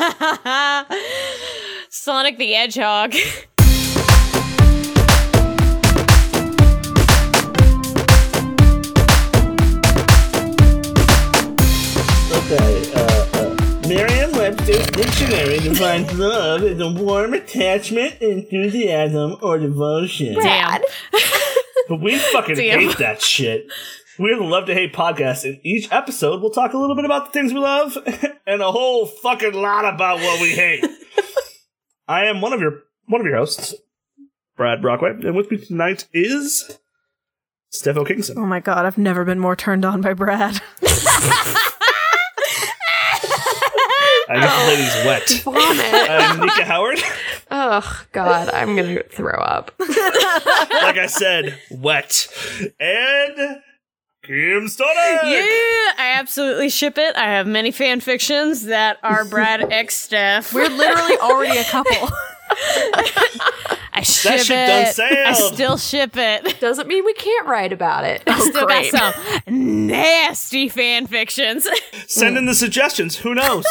Sonic the Hedgehog. Okay, uh, uh, Merriam-Webster's dictionary defines love as a warm attachment, enthusiasm, or devotion. Damn. But we fucking Damn. hate that shit. We're the Love to Hate podcast. In each episode, we'll talk a little bit about the things we love and a whole fucking lot about what we hate. I am one of your one of your hosts, Brad Brockway, and with me tonight is Steffo Kingston. Oh my god, I've never been more turned on by Brad. I guess the lady's wet. Vomit. I'm Nika Howard. oh God, I'm gonna throw up. Like I said, wet. And Kim Stoddard. Yeah, I absolutely ship it. I have many fan fictions that are Brad X Steph. We're literally already a couple. I ship shit done it. sailed. I still ship it. Doesn't mean we can't write about it. I oh, still great. got some nasty fan fictions. Send in the suggestions. Who knows?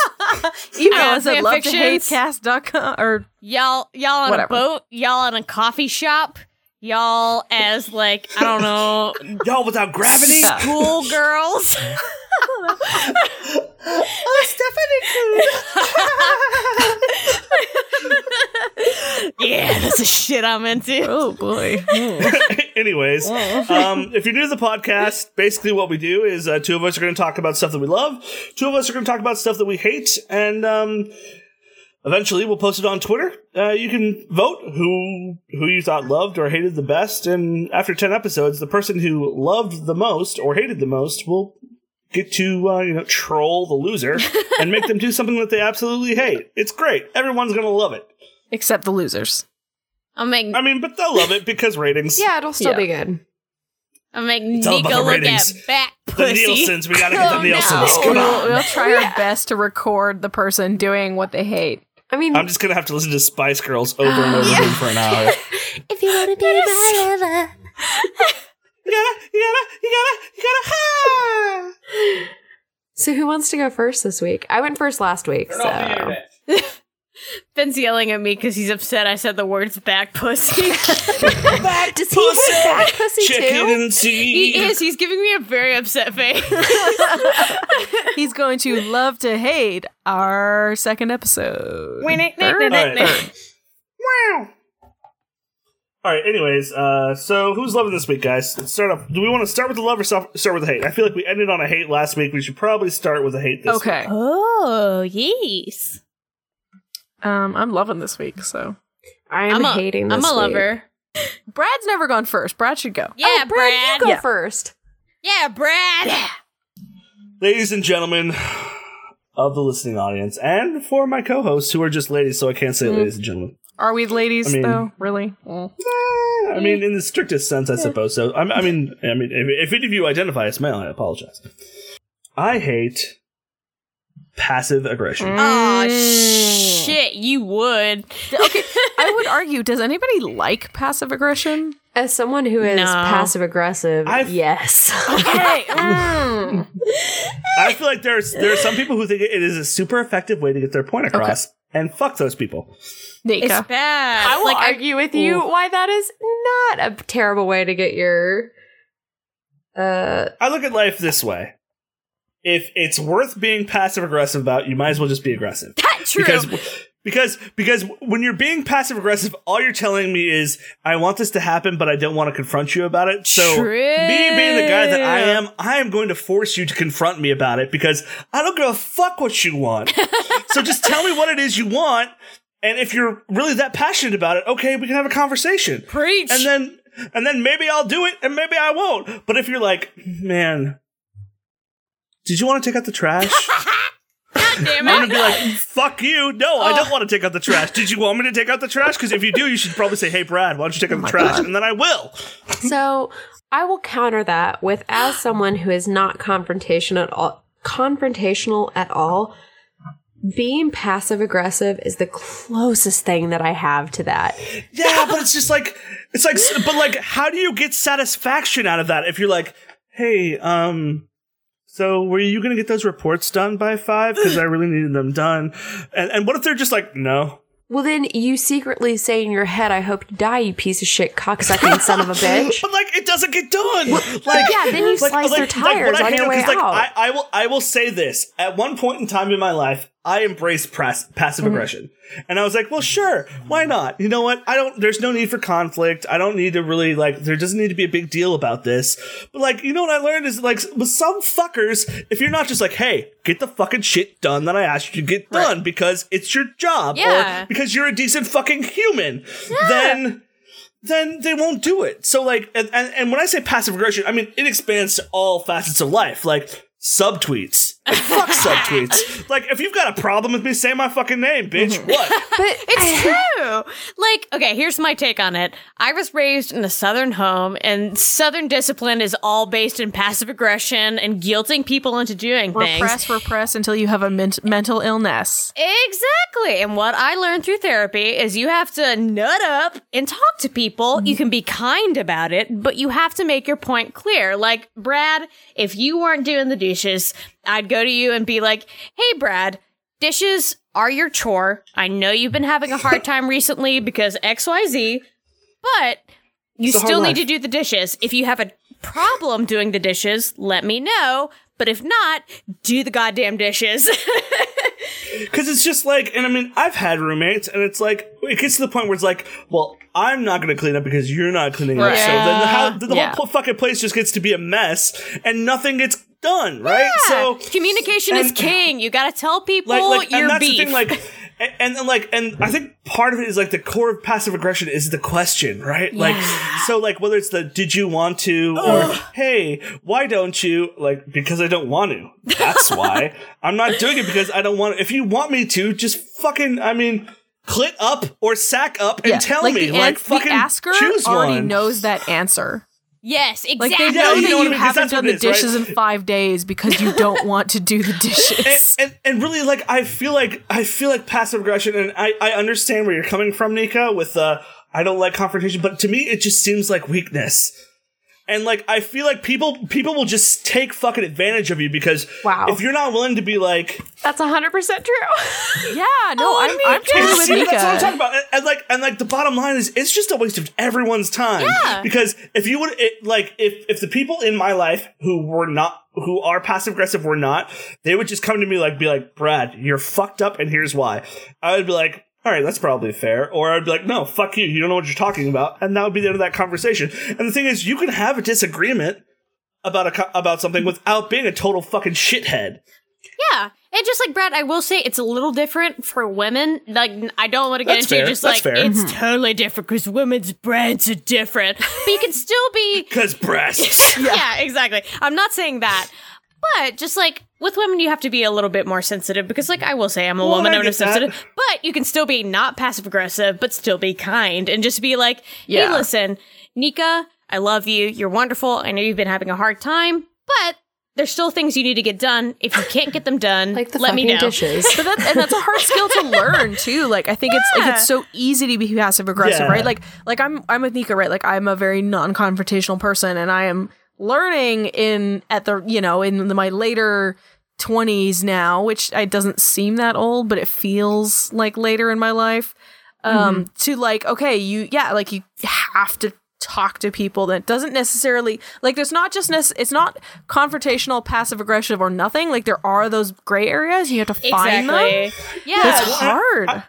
Email us at fan love to fictions. hatecast.com or y'all, y'all on Whatever. a boat. Y'all in a coffee shop. Y'all as like I don't know, Y'all without gravity? school girls. Oh, Stephanie, yeah, that's the shit I'm into. Oh boy. Anyways, um, if you're new to the podcast, basically what we do is uh, two of us are going to talk about stuff that we love. Two of us are going to talk about stuff that we hate, and um, eventually we'll post it on Twitter. Uh, you can vote who who you thought loved or hated the best, and after ten episodes, the person who loved the most or hated the most will get to uh, you know troll the loser and make them do something that they absolutely hate. It's great. Everyone's going to love it. Except the losers. I'll make I mean, but they'll love it because ratings. Yeah, it'll still Yeah. be good. I'll make all about Nico look ratings. at back The. Nielsen's. We got to get the Oh, Nielsen's. no. Come We'll, on. we'll try our best to record the person doing what they hate. I mean, I'm just gonna have to listen to Spice Girls over and over again for an hour. if you want to be my lover, You gotta, you gotta, you gotta, you gotta. Ha! so who wants to go first this week? I went first last week, so Ben's yelling at me because he's upset I said the words back pussy. Back does he have back pussy Chicken too? and seed. he is. He's giving me a very upset face. He's going to love to hate our second episode. All right. Wow. All right. Anyways, uh, so who's loving this week, guys? Let's start off. Do we want to start with the love or start start with the hate? I feel like we ended on a hate last week. We should probably start with a hate this week. Okay. oh, yes. Um, I'm loving this week, so I'm, I'm a, hating this I'm a week. lover. Brad's never gone first. Brad should go. Yeah, oh, Brad, Brad. you go Yeah. first. Yeah, Brad. Ladies and gentlemen of the listening audience, and for my co-hosts who are just ladies, so I can't say Mm. ladies and gentlemen. Are we ladies I mean- though? Really? Mm. Eh, I mean, in the strictest sense, I suppose so. I, I mean, I mean, if, if any of you identify as male, I apologize. I hate passive aggression. Oh shit, you would. Okay, I would argue. Does anybody like passive aggression? As someone who is No. passive aggressive, I've- yes. Okay. mm. I feel like there's there are some people who think it is a super effective way to get their point across, and fuck those people. It's Nika. bad. I will like, argue with you why that is not a terrible way to get your. Uh, I look at life this way: if it's worth being passive aggressive about, you might as well just be aggressive. True. Because because because when you're being passive aggressive, all you're telling me is I want this to happen, but I don't want to confront you about it. So True. me being the guy that I am, I am going to force you to confront me about it because I don't give a fuck what you want. so just tell me what it is you want. And if you're really that passionate about it, okay, we can have a conversation. Preach. And then and then maybe I'll do it and maybe I won't. But if you're like, man, did you want to take out the trash? God damn it. I'm gonna be like, fuck you. No, I don't want to take out the trash. Did you want me to take out the trash? Because if you do, you should probably say, hey, Brad, why don't you take out the trash? And then I will. so I will counter that with as someone who is not confrontational at all, confrontational at all. Being passive aggressive is the closest thing that I have to that. Yeah, but it's just like, it's like, but like, how do you get satisfaction out of that if you're like, hey, um, So were you going to get those reports done by five? Because I really needed them done. And, and what if they're just like, no? Well, then you secretly say in your head, "I hope you die, you piece of shit, cocksucking son of a bitch." But like, it doesn't get done. like, yeah, then you slice their tires I on hate your way 'cause, like, out. I, I will, I will say this. At one point in time in my life, I embrace press, passive Mm-hmm. aggression, and I was like, well, sure, why not? You know what? I don't. There's no need for conflict. I don't need to really like. There doesn't need to be a big deal about this. But like, you know what I learned is like with some fuckers, if you're not just like, hey, get the fucking shit done that I asked you to get done because it's your job, Yeah. or because you're a decent fucking human, yeah. then then they won't do it. So like, and, and, and when I say passive aggression, I mean it expands to all facets of life, like subtweets. Like, fuck subtweets. Like if you've got a problem with me, say my fucking name, bitch. Mm-hmm. What? but It's true. Like, okay, here's my take on it. I was raised in a Southern home, and Southern discipline is all based in passive aggression and guilting people into doing things. Repress, repress until you have a ment- mental illness. Exactly. And what I learned through therapy is you have to nut up and talk to people. You can be kind about it, but you have to make your point clear. Like, Brad, if you weren't doing the dishes, I'd go to you and be like, hey, Brad, dishes are your chore. I know you've been having a hard time recently because XYZ, but you still need life. to do the dishes. If you have a problem doing the dishes, let me know. But if not, do the goddamn dishes. Because it's just like, and I mean, I've had roommates, and it's like it gets to the point where it's like, well, I'm not going to clean up because you're not cleaning up. So then the, how, the Yeah. whole fucking place just gets to be a mess, and nothing gets done, right? So communication is king. You gotta tell people like, like your and that's beef. the thing like and, and then like and i think part of it is like the core of passive aggression is the question right? Like so like whether it's the did you want to? Or hey why don't you? Like because i don't want to. That's why. I'm not doing it because i don't want to if you want me to just fucking i mean clit up or sack up and tell like me. the, like fucking the asker choose already one. knows that answer. Yes, Like exactly. they Yeah, know you that know what I you haven't done what the it is, right? dishes in five days because you don't want to do the dishes. and, and really like I feel like I feel like passive aggression and I, I understand where you're coming from, Nika, with uh I don't like confrontation, but to me it just seems like weakness. And like I feel like people people will just take fucking advantage of you because Wow. if you're not willing to be like that's hundred percent true. yeah, no, oh, I'm, I'm totally with see, that's what I'm talking about. And, and like, and like, the bottom line is, it's just a waste of everyone's time. Yeah. Because if you would, it, like, if if the people in my life who were not, who are passive aggressive, were not, they would just come to me like, be like, Brad, you're fucked up, and here's why. I would be like. All right, that's probably fair. Or I'd be like, no, fuck you. You don't know what you're talking about. And that would be the end of that conversation. And the thing is, you can have a disagreement about a co- about something without being a total fucking shithead. yeah, and just like Brad, I will say it's a little different for women. Like I don't want to get That's into fair. just That's like fair. it's mm-hmm. totally different because women's brains are different, but you can still be Cause breasts. yeah. exactly. I'm not saying that. But just like with women, you have to be a little bit more sensitive because, like, I will say I'm a Well, woman I'm that. sensitive, but you can still be not passive aggressive, but still be kind and just be like, hey, Yeah. listen, Nika, I love you. You're wonderful. I know you've been having a hard time, but there's still things you need to get done. If you can't get them done, Like the let me know. dishes. But that, and that's a hard skill to learn too. Like I think it's like it's so easy to be passive aggressive, Yeah. right? Like like I'm I'm with Nika, right? Like I'm a very non-confrontational person, and I am learning in at the you know in the, my later 20s now, which it doesn't seem that old, but it feels like later in my life. Um, to like okay, you yeah, like you have to talk to people that doesn't necessarily like there's not just nec- it's not confrontational passive aggressive or nothing like there are those gray areas you have to find them Exactly. Yeah. it's well, I- hard.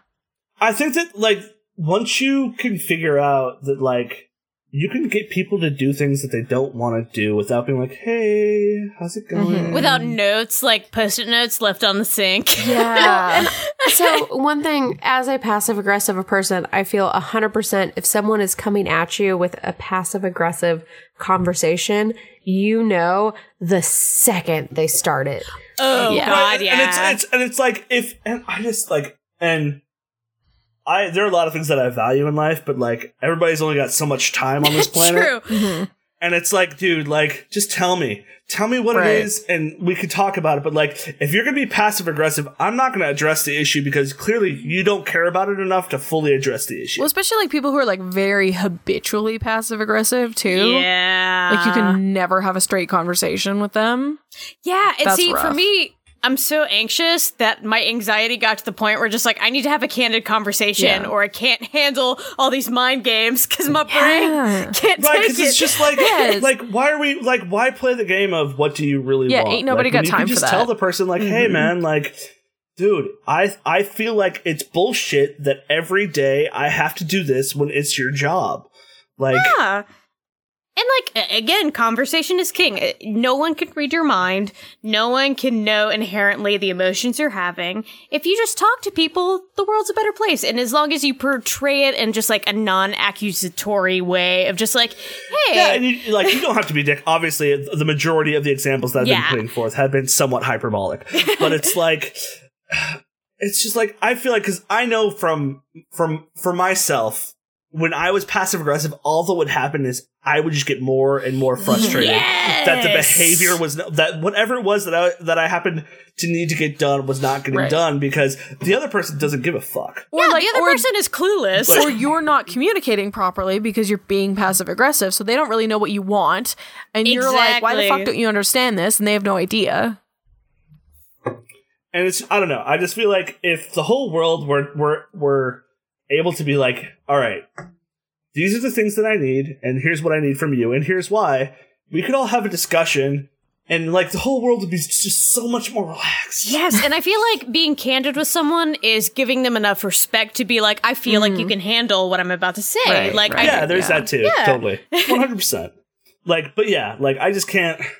I think that like once you can figure out that like you can get people to do things that they don't want to do without being like, "Hey, how's it mm-hmm. going?" Without notes, like post-it notes left on the sink. yeah. so one thing as a passive aggressive person i feel 100% if someone is coming at you with a passive aggressive conversation you know the second they start it Oh Yeah. God, yeah. and it's it's and it's like if and I just like and I there are a lot of things that I value in life, but like everybody's only got so much time on this planet. True. Mm-hmm. and it's like, dude, like, just tell me, tell me what Right. it is, and we could talk about it. But like, if you're gonna be passive aggressive, I'm not gonna address the issue because clearly you don't care about it enough to fully address the issue. Well, especially like people who are like very habitually passive aggressive too. Yeah. Like you can never have a straight conversation with them. Yeah, and That's see, for me, I'm so anxious that my anxiety got to the point where just like I need to have a candid conversation, Yeah. or I can't handle all these mind games because my brain Yeah. can't Right, take because it. it's just like, Yes. like, why are we like, why play the game of what do you really want? Yeah, want? ain't nobody Like, got when you time can for just that. Tell the person like, hey, Mhm. man, like, dude, I I feel like it's bullshit that every day I have to do this when it's your job. Like, Yeah. And like again, conversation is king. Uh, No one can read your mind. No one can know inherently the emotions you're having. If you just talk to people, the world's a better place. And as long as you portray it in just like a non-accusatory way of just like, hey, yeah, and you, like you don't have to be dick. Obviously, the majority of the examples that I've Yeah. been putting forth have been somewhat hyperbolic, but it's like, it's just like I feel like because I know from from for myself when I was passive aggressive, all that would happen is I would just get more and more frustrated that the behavior was no- that whatever it was that I that I happened to need to get done was not getting Right. done because the other person doesn't give a fuck. Or yeah, like the other or, person is clueless. or you're not communicating properly because you're being passive aggressive, so they don't really know what you want. And you're like, why the fuck don't you understand this? And they have no idea. and it's I don't know. I just feel like if the whole world were were were able to be like, all right, these are the things that I need, and here's what I need from you, and here's why, we could all have a discussion, and like the whole world would be just so much more relaxed. Yes, and I feel like being candid with someone is giving them enough respect to be like, I feel like you mm-hmm. can handle what I'm about to say. Right, like, right. I, yeah, there's yeah. that too. Yeah. Totally, one hundred percent. Like, but yeah, like I just can't.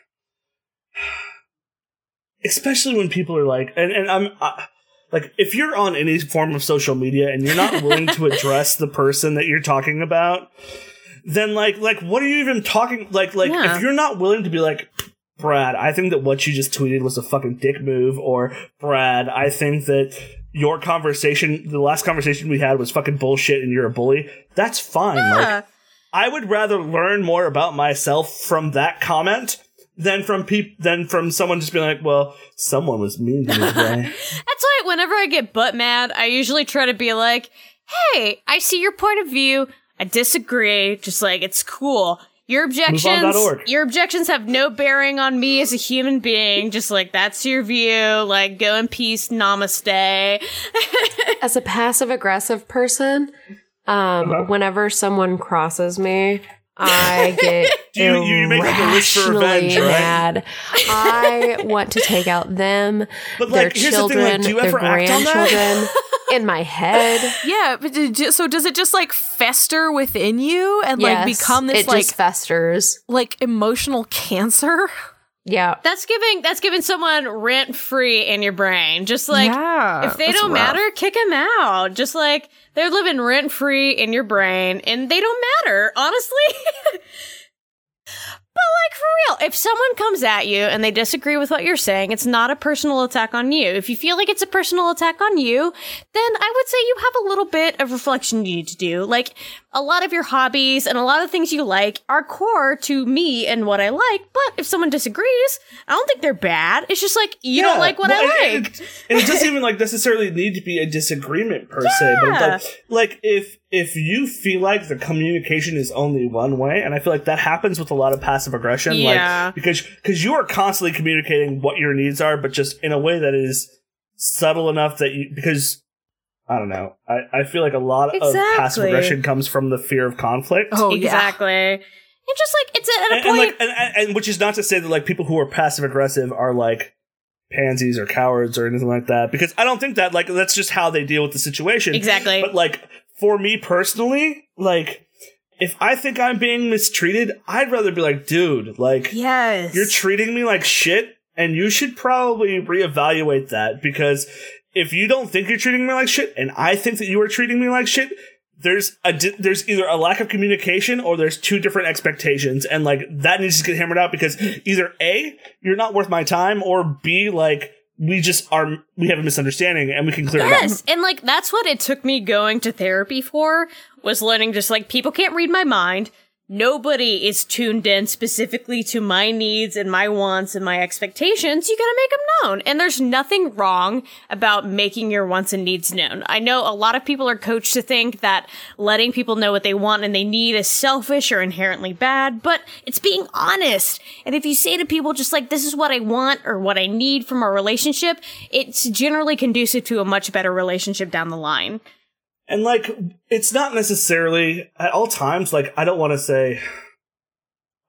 Especially when people are like, and and I'm. I, like if you're on any form of social media and you're not willing to address the person that you're talking about then like like what are you even talking like like Yeah. if you're not willing to be like Brad, I think that what you just tweeted was a fucking dick move or Brad, I think that your conversation the last conversation we had was fucking bullshit and you're a bully. That's fine. Like I would rather learn more about myself from that comment than from peop than from someone just being like, "Well, someone was mean to me today." That's why whenever I get butt mad, I usually try to be like, hey, I see your point of view. I disagree. Just like, it's cool. Your objections, your objections have no bearing on me as a human being. Just like, that's your view. Like, go in peace. Namaste. As a passive aggressive person, um, Uh-huh. whenever someone crosses me, I get Do you- you make, like, a list for revenge, irrationally right? mad. I want to take out them, But, their like, here's the thing, like, children, do you their ever act on that? grandchildren in my head. Yeah, but so does it just like fester within you and like become this it like just festers. like emotional cancer? Yeah. That's giving, that's giving someone rent free in your brain. Just like, yeah, if they don't rough. matter, kick them out. Just like they're living rent free in your brain and they don't matter, honestly. but like for real, if someone comes at you and they disagree with what you're saying, it's not a personal attack on you. If you feel like it's a personal attack on you, then I would say you have a little bit of reflection you need to do. Like a lot of your hobbies and a lot of things you like are core to me and what I like. But if someone disagrees, I don't think they're bad. It's just like you don't like what well, I like. And, and it doesn't even like necessarily need to be a disagreement per se, but like like if if you feel like the communication is only one way, and I feel like that happens with a lot of passive aggression, Yeah. like because because you are constantly communicating what your needs are, but just in a way that is subtle enough that you because. I don't know. I, I feel like a lot of passive Exactly. aggression comes from the fear of conflict. Oh yeah. exactly. And just like it's at a and, point. and like and, and, and which is not to say that like people who are passive aggressive are like pansies or cowards or anything like that because i don't think that like that's just how they deal with the situation exactly. but like for me personally like if i think i'm being mistreated i'd rather be like dude like yes. you're treating me like shit and you should probably reevaluate that because if you don't think you're treating me like shit and i think that you are treating me like shit there's a di- there's either a lack of communication or there's two different expectations and like that needs to get hammered out because either a you're not worth my time or b like we just are we have a misunderstanding and we can clear it up Yes, and like that's what it took me going to therapy for was learning just like people can't read my mind. Nobody is tuned in specifically to my needs and my wants and my expectations, you gotta make them known. And there's nothing wrong about making your wants and needs known. I know a lot of people are coached to think that letting people know what they want and they need is selfish or inherently bad, but it's being honest. And if you say to people just like, this is what I want or what I need from a relationship, it's generally conducive to a much better relationship down the line. And like, it's not necessarily at all times, like, I don't want to say,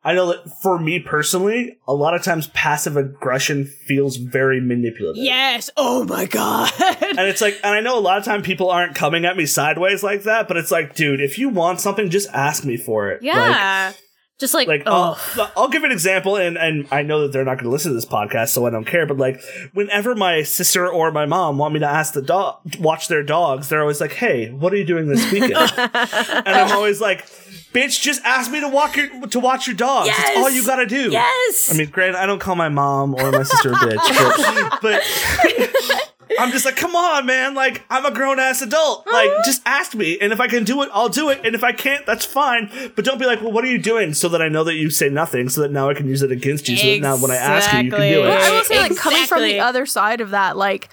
I know that for me personally, a lot of times passive aggression feels very manipulative. Yes. Oh my God. And it's like, and I know a lot of time people aren't coming at me sideways like that, but it's like, dude, if you want something, just ask me for it. Like, yeah. Just like, like oh. I'll, I'll give an example and and I know that they're not going to listen to this podcast so I don't care but like whenever my sister or my mom want me to ask the dog watch their dogs they're always like hey what are you doing this weekend and I'm always like bitch just ask me to walk your to watch your dogs that's all you got to do yes. I mean granted I don't call my mom or my sister a bitch but, but I'm just like, come on, man. Like, I'm a grown ass adult. Like, just ask me. And if I can do it, I'll do it. And if I can't, that's fine. But don't be like, well, what are you doing? So that I know that you say nothing, so that now I can use it against you. So that now when I ask you, you can do Exactly. it. I will say, like, coming from the other side of that, like,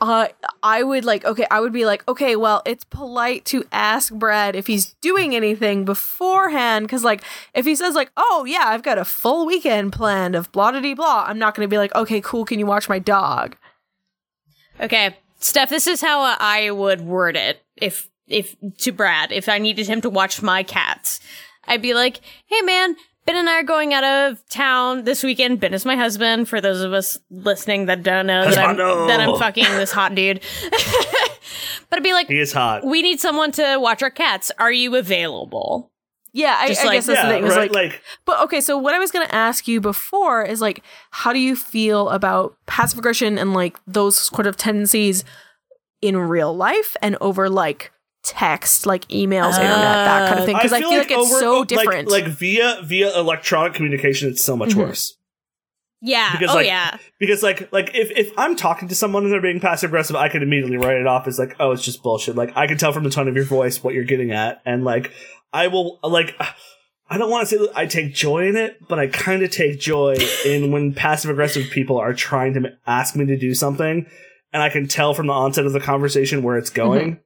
uh, I would like, okay, I would be like, okay, well, it's polite to ask Brad if he's doing anything beforehand. Cause, like, if he says, like, oh, yeah, I've got a full weekend planned of blah, blah, blah, I'm not going to be like, okay, cool, can you watch my dog? Okay, Steph, this is how I would word it if if to Brad if I needed him to watch my cats. I'd be like, "Hey man, Ben and I are going out of town this weekend. Ben is my husband. For those of us listening that don't know that I'm, that I'm fucking this hot dude, but I'd be like, He is hot. we need someone to watch our cats. Are you available? Yeah, I, Just I like- guess that's yeah, the thing. It was right. like, Like, But okay, so what I was going to ask you before is like, how do you feel about passive aggression and like those sort of tendencies in real life and over like text, like emails, internet, that kind of thing? Because I, feel like, it's over- so different. Like, via via electronic communication, it's so much Mhm. worse. Yeah. Because, oh like, yeah. Because like like if, if I'm talking to someone and they're being passive aggressive, I can immediately write it off as like, oh, it's just bullshit. Like I can tell from the tone of your voice what you're getting at, and like I will like I don't want to say that I take joy in it, but I kind of take joy in when passive aggressive people are trying to ask me to do something, and I can tell from the onset of the conversation where it's going.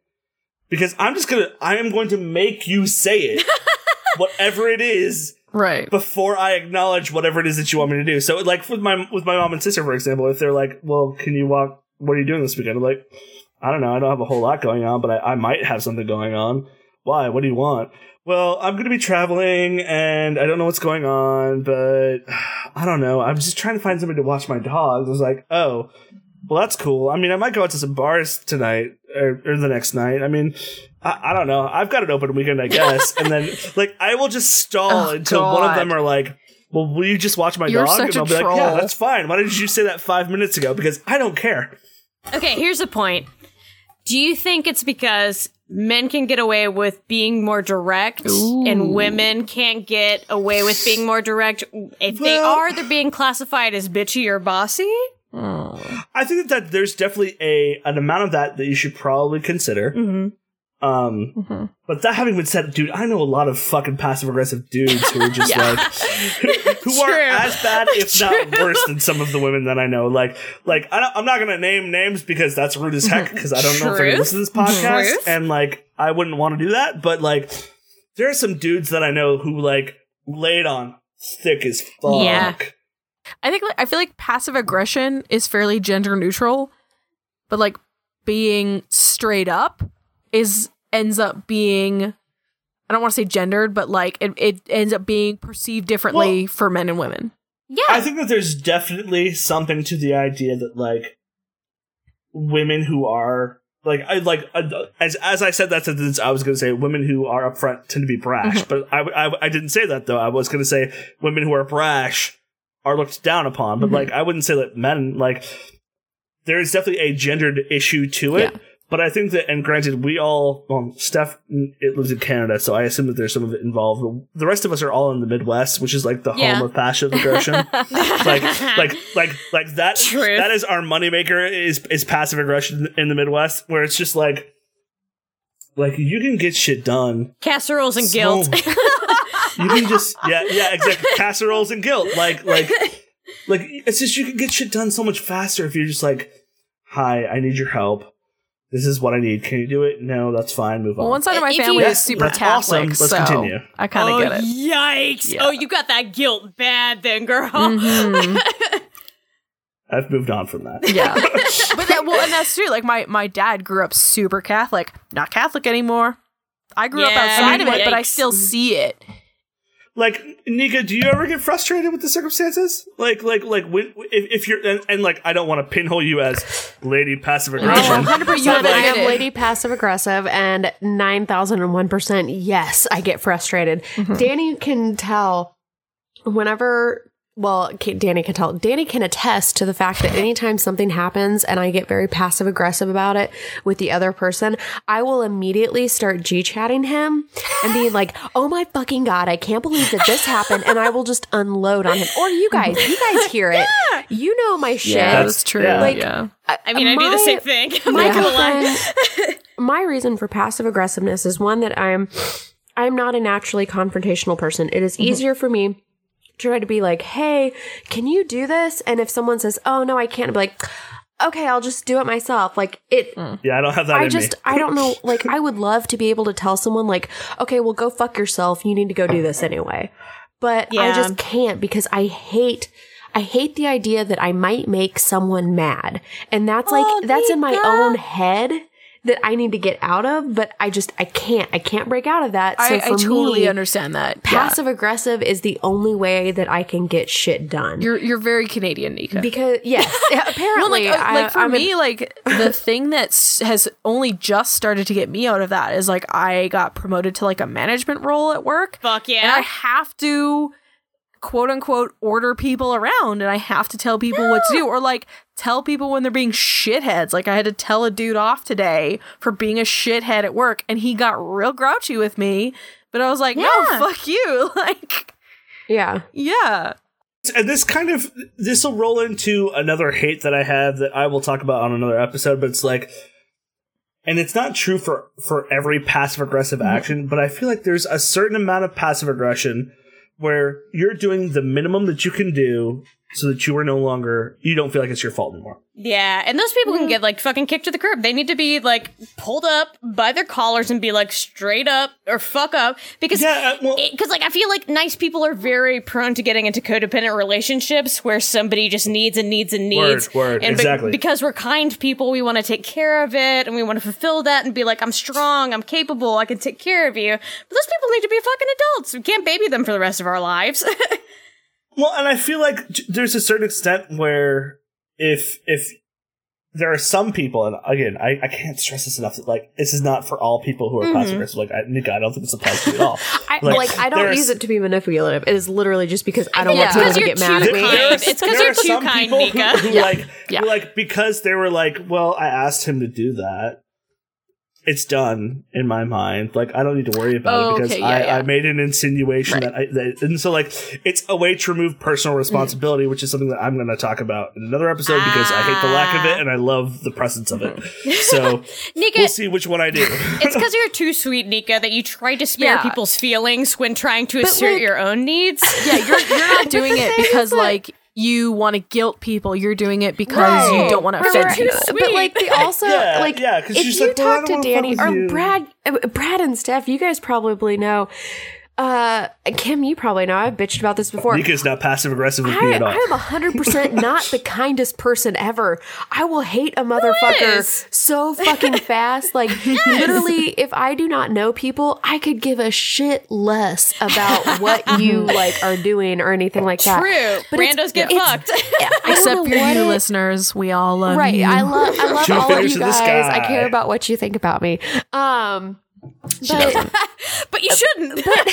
Because I'm just gonna I am going to make you say it, whatever it is right. before I acknowledge whatever it is that you want me to do. So like with my with my mom and sister, for example, if they're like, Well, can you walk what are you doing this weekend? I'm like, I don't know, I don't have a whole lot going on, but I, I might have something going on. Why? What do you want? Well, I'm gonna be traveling and I don't know what's going on, but I don't know. I'm just trying to find somebody to watch my dogs. I was like, oh, well, that's cool. I mean, I might go out to some bars tonight or, or the next night. I mean, I, I don't know. I've got an open weekend, I guess. and then, like, I will just stall Oh, until one of them are like, well, will you just watch my You're dog? such and I'll a be like, yeah, that's fine. Why didn't you say that five minutes ago? Because I don't care. Okay, here's the point. Do you think it's because men can get away with being more direct and women can't get away with being more direct? If they are, they're being classified as bitchy or bossy? I think that there's definitely a an amount of that that you should probably consider. Mm-hmm. Um, Mm-hmm. but that having been said, dude, I know a lot of fucking passive aggressive dudes who are just Yeah. like, who are True. as bad, if not worse, than some of the women that I know. Like, like I don't, I'm not gonna name names because that's rude as heck. Because I don't know if they're gonna listen to this podcast, Truth. and like I wouldn't want to do that. But like, there are some dudes that I know who like laid on thick as fuck. Yeah. I think like, I feel like passive aggression is fairly gender neutral, but like being straight up is ends up being I don't want to say gendered, but like it, it ends up being perceived differently for men and women. Yeah. I think that there's definitely something to the idea that like women who are like I like uh, as as I said that sentence, I was going to say women who are upfront tend to be brash, but I, I I didn't say that though. I was going to say women who are brash are looked down upon, but Mhm. like I wouldn't say that men like there is definitely a gendered issue to it. Yeah. But I think that, and granted, we all, well, Steph, mm, it lives in Canada, so I assume that there's some of it involved. The rest of us are all in the Midwest, which is like the Yeah. home of passive aggression like like like like that Truth. that is our moneymaker is is passive aggression in the Midwest where it's just like like you can get shit done casseroles and So- guilt. You can just yeah yeah exactly casseroles and guilt like like like it's just you can get shit done so much faster if you're just like, hi, I need your help. This is what I need. Can you do it? No, that's fine. Move on. One side of my If family Yeah, is super that's Catholic, awesome. Let's so continue. I kind of oh, get it. yikes! Yeah. Oh, you got that guilt bad then, girl. Mhm. I've moved on from that. Yeah, but that, well, and that's true. Like my my dad grew up super Catholic, not Catholic anymore. I grew up Yeah, outside of it, but I still see it. Like Nika, do you ever get frustrated with the circumstances? Like, like, like, when, if, if you're and, and like, I don't want to pinhole you as lady passive aggressive. hundred percent. I am lady passive aggressive and 9001% yes, I get frustrated. Mm-hmm. Danny can tell whenever well, Danny can tell. Danny can attest to the fact that anytime something happens and I get very passive aggressive about it with the other person, I will immediately start G chatting him and being like, "Oh my fucking god, I can't believe that this happened," and I will just unload on him. Or you guys, you guys hear it. You know my shit. Yeah, That's- that's true. yeah. Like, yeah. I mean, I do the same thing. I'm my not girlfriend- my reason for passive aggressiveness is one that I'm I'm not a naturally confrontational person. It is Mm-hmm. easier for me to try to be like, "Hey, can you do this?" And if someone says, "Oh no, I can't," I'll be like, "Okay, I'll just do it myself." Like it. Mm. yeah, I don't have that I in just me. I don't know. Like I would love to be able to tell someone like, "Okay, well, go fuck yourself. You need to go do this anyway." But I just can't because I hate. I hate the idea that I might make someone mad. And that's like, Oh, that's in my own head that I need to get out of, but I just, I can't, I can't break out of that. So I, for I totally me, understand that. Yeah. passive aggressive is the only way that I can get shit done. You're you're very Canadian, Nika. because, yes, Well, apparently, like, uh, I, like for I'm a- me, like the thing that has only just started to get me out of that is like I got promoted to like a management role at work, Fuck and I have to quote unquote order people around, and I have to tell people what to do, or like tell people when they're being shitheads. Like I had to tell a dude off today for being a shithead at work, and he got real grouchy with me. But I was like, no, fuck you. Like, yeah. yeah. and this kind of this will roll into another hate that I have that I will talk about on another episode. But it's like, and it's not true for for every passive aggressive mm-hmm. action, but I feel like there's a certain amount of passive aggression where you're doing the minimum that you can do so that you are no longer you don't feel like it's your fault anymore. Yeah, and those people can get like fucking kicked to the curb. They need to be like pulled up by their collars and be like straight up or fuck up because Yeah, uh, well- because like I feel like nice people are very prone to getting into codependent relationships where somebody just needs and needs and needs. Word, word, and be- exactly. because we're kind people, we want to take care of it and we want to fulfill that and be like, I'm strong, I'm capable, I can take care of you. But those people need to be fucking adults. We can't baby them for the rest of our lives. Well, and I feel like there's a certain extent where if if there are some people, and again, I, I can't stress this enough. That, like, this is not for all people who are mm-hmm. passive aggressive. Like, I, Nika, I don't think this applies to you at all. I, Like, like, I don't there's- use it to be manipulative. It is literally just because I don't Yeah. want people to get mad too at me. kind. There are- It's 'cause there you're too some kind, people Nika. Who, who Yeah. like, Yeah. who, like because they were like, well, I asked him to do that. It's done in my mind. Like I don't need to worry about Oh, it because okay, yeah, I, yeah. I made an insinuation that I that, and so like it's a way to remove personal responsibility, which is something that I'm going to talk about in another episode because I hate the lack of it ah. and I love the presence of it. Mm-hmm. So Nika, we'll see which one I do. It's because you're too sweet, Nika, that you try to spare Yeah. people's feelings when trying to assert like- your own needs. Yeah, you're you're not doing it because like you want to guilt people. You're doing it because you don't want to Right. offend Right. people. Sweet. But like they also Yeah, like yeah, 'cause if you like, well, talk don't to Danny or you. Brad, uh, Brad and Steph, you guys probably know. Uh, Kim, you probably know. I've bitched about this before. Nika's not passive aggressive with me I, at all. I am hundred percent not the kindest person ever. I will hate a motherfucker so fucking fast. Like literally, if I do not know people, I could give a shit less about what you like are doing or anything like that. True. But it's- Randos get it's- fucked. I don't Except know for you, it- listeners. We all love Right. you. I love I love Two all of you guys. I care about what you think about me. Um but, but you shouldn't. but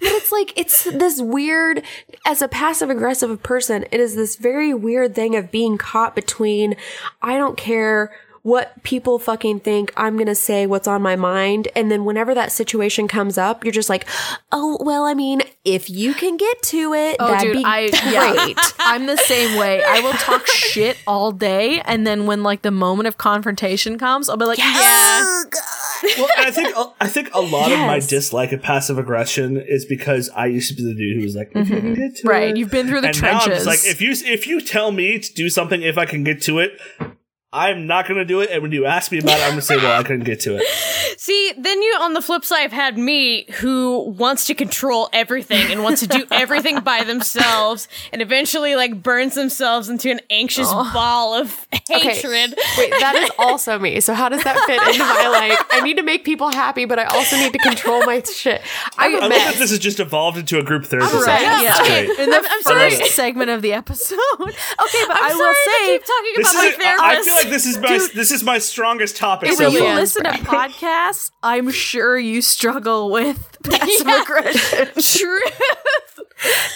it's like it's this weird as a passive aggressive person, it is this very weird thing of being caught between I don't care what people fucking think. I'm going to say what's on my mind. And then whenever that situation comes up, you're just like, oh, well, I mean, if you can get to it, Oh, that'd dude, be I great. yeah, I'm the same way. I will talk shit all day, and then when like the moment of confrontation comes, I'll be like, Yeah. "Oh, God." Well, I think uh, I think a lot of my dislike of passive aggression is because I used to be the dude who was like, if you can mm-hmm. get to Right, it. you've been through the and now I'm trenches. just like, if you if you tell me to do something, if I can get to it, I'm not going to do it. And when you ask me about it, I'm going to say, well, I couldn't get to it. See, then you on the flip side have had me who wants to control everything and wants to do everything by themselves and eventually like burns themselves into an anxious oh. ball of hatred. Wait, that is also me. So how does that fit into my like? I need to make people happy, but I also need to control my shit. I'm I a love that this has just evolved into a group therapy. Right, session. yeah. It's great. in the I'm- I'm sorry. first segment of the episode. Okay, but I'm I sorry will to say, keep talking This about my is, I therapist. feel like this is my this is my strongest topic. if so you far. listen to podcasts, I'm sure you struggle with passive Yeah. aggression. True.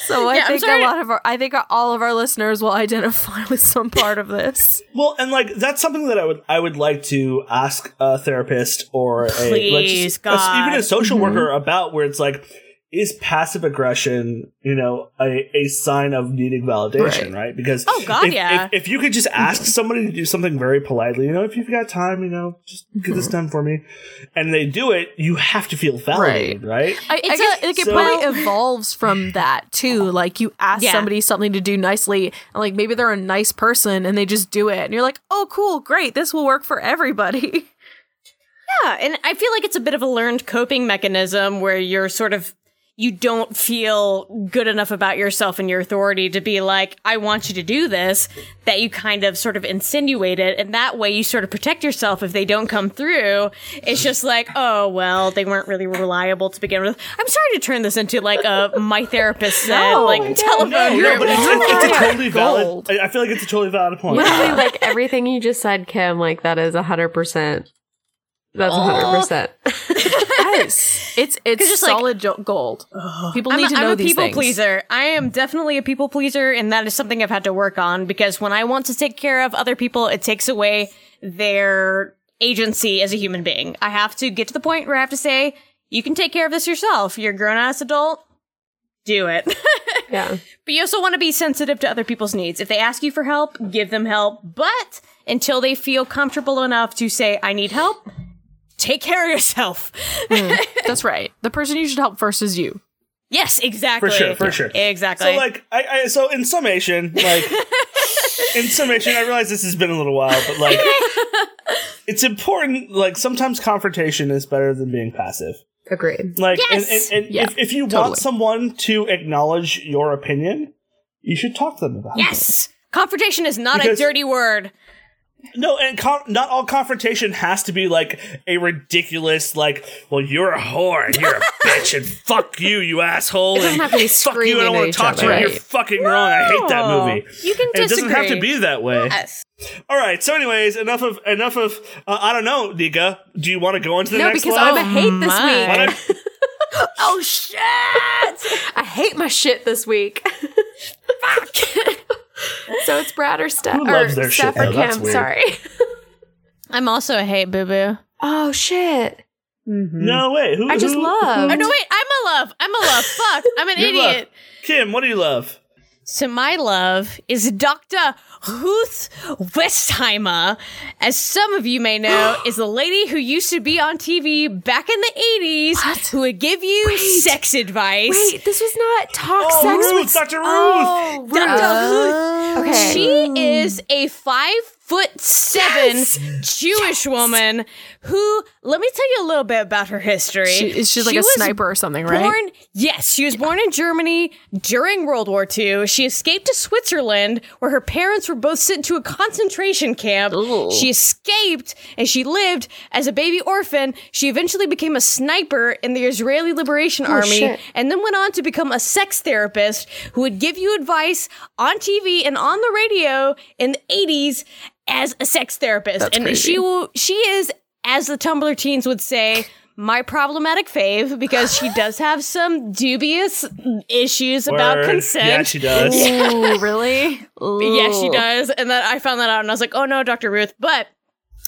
So I Yeah, think a lot of our, I think all of our listeners will identify with some part of this. Well, and like that's something that I would I would like to ask a therapist or a like, Please, just- a- even a social mm-hmm. worker about where it's like is passive aggression you know a, a sign of needing validation right, because Oh, God, if, yeah. if, if you could just ask somebody to do something very politely you know if you've got time you know just get this mm-hmm. done for me and they do it you have to feel validated right, I, I It's guess a- like it so- probably evolves from that too. Like you ask Yeah. somebody something to do nicely, and like maybe they're a nice person and they just do it, and you're like, oh, cool, great, this will work for everybody. Yeah, and I feel like it's a bit of a learned coping mechanism where you're sort of you don't feel good enough about yourself and your authority to be like, I want you to do this, that you kind of sort of insinuate it, and that way you sort of protect yourself if they don't come through. It's just like, oh well, they weren't really reliable to begin with. I'm sorry to turn this into like a my therapist said, No, like no, telephone. no, group. but it's, it's, it's a totally valid I I feel like it's a totally valid point Literally, like everything you just said, Kim. Like that is hundred percent. That's hundred percent. yes, it's it's just, solid jo- gold. People I'm need a, to I'm know a these people things. pleaser. I am definitely a people pleaser, and that is something I've had to work on because when I want to take care of other people, it takes away their agency as a human being. I have to get to the point where I have to say, "You can take care of this yourself. You're a grown ass adult. Do it." Yeah. but you also want to be sensitive to other people's needs. If they ask you for help, give them help. But until they feel comfortable enough to say, "I need help," take care of yourself. Hmm. That's right. The person you should help first is you. yes, exactly. for sure for sure Exactly. So like I, I so in summation, like in summation, I realize this has been a little while, but like it's important. Like sometimes confrontation is better than being passive. Agreed. Like Yes! and, and, and Yeah, if, if you totally. want someone to acknowledge your opinion, you should talk to them about it. Yes. Confrontation is not Because- a dirty word. No, and con- not all confrontation has to be like a ridiculous, like, well, you're a whore and you're a bitch and fuck you, you asshole. It doesn't and have to be fuck you, I don't want to talk to you. You're fucking wrong. I hate that movie. You can And it doesn't have to be that way. Yes. All right. So, anyways, enough of enough of. Uh, I don't know, Nika. Do you want to go into the No, next because live? I'm a hate this my. Week. don't- Oh shit! I hate my shit this week. So it's Brad or Steph Who or loves their Steph shit, or though? That's Kim. weird. Sorry. I'm also a hate boo boo. Oh shit. Mm-hmm. no way. Who? I just who- love. Oh no, wait! I'm a love. I'm a love. Fuck! I'm an You love- idiot. Kim, what do you love? So my love is Dr. Ruth Westheimer. As some of you may know, is the lady who used to be on TV back in the 80s who would give you sex advice. Wait, this was not talk Oh, sex Ruth, with oh, Dr. Ruth. Oh, Dr. Ruth. Okay. She is a five foot seven Jewish woman who, let me tell you a little bit about her history. She, is she like She a sniper or something, right? Born, yes, she was born in Germany during World War II. She escaped to Switzerland, where her parents were both sent to a concentration camp. She escaped and she lived as a baby orphan. She eventually became a sniper in the Israeli Liberation oh, Army shit. and then went on to become a sex therapist who would give you advice on TV and on the radio in the 80s as a sex therapist. That's and crazy. she will she is as the Tumblr teens would say my problematic fave because she does have some dubious issues about consent. Yeah, she does. Ooh, really? Yeah, she does. And then I found that out and I was like, oh no, Dr. Ruth. But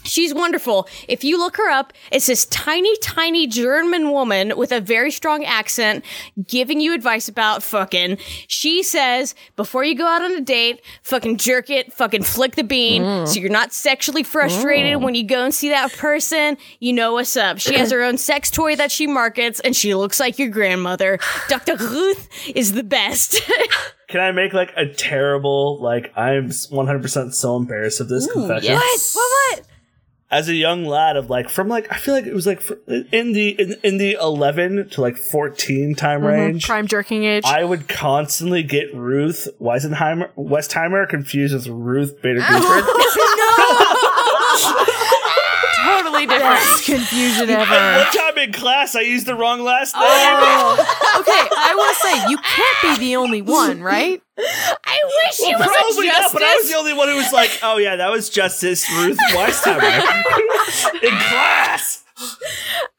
She's wonderful. If you look her up, it's this tiny, tiny German woman with a very strong accent giving you advice about fucking. She says, before you go out on a date, fucking jerk it, fucking flick the bean, mm. so you're not sexually frustrated mm. when you go and see that person. You know what's up. She has her own sex toy that she markets, and she looks like your grandmother. Dr. Ruth is the best. Can I make like a terrible, like, I'm 100% so embarrassed of this confession? what? What? What? As a young lad of like, from like, I feel like it was like in the, in, in the 11 to like 14 time mm-hmm. range. Prime jerking age. I would constantly get Ruth Weisenheimer, Westheimer confused with Ruth Bader Ginsburg. totally different. Best confusion ever. one time in class, I used the wrong last name. Oh. okay, I will say you can't be the only one, right? I wish she was Probably not, but I was the only one who was like, "Oh yeah, that was Justice Ruth Westheimer in class."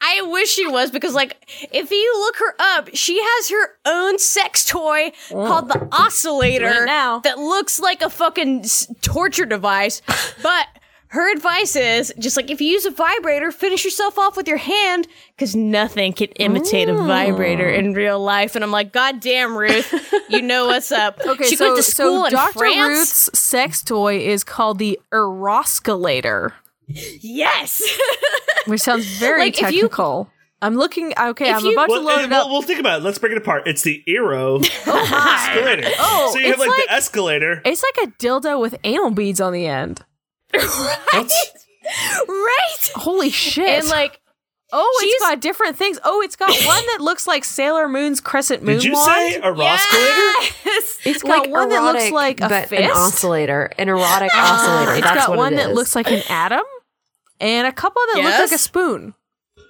I wish she was because, like, if you look her up, she has her own sex toy oh. called the oscillator now. that looks like a fucking torture device. but her advice is just like if you use a vibrator, finish yourself off with your hand because nothing can imitate a vibrator in mm. real life. And I'm like, God damn, Ruth, you know what's up. Okay, she so, went to school so in Dr. France. Ruth's sex toy is called the Eroscillator, Yes. which sounds very Like, if you- technical. I'm looking. Okay, If I'm you- about Well, to load and it we'll, up. we'll think about it. Let's break it apart. It's the Eero oh escalator. Oh, so you have like, like- the escalator. It's like a dildo with anal beads on the end. What? right. Holy shit! And like, oh, she's- it's got different things. Oh, it's got one that looks like Sailor Moon's crescent moon Did you wand. say a Roscalator? yes. It's got one that looks like a but fist. an oscillator, an erotic ah! oscillator. It's That's got what one it that is. looks like an atom, and a couple that look like a spoon.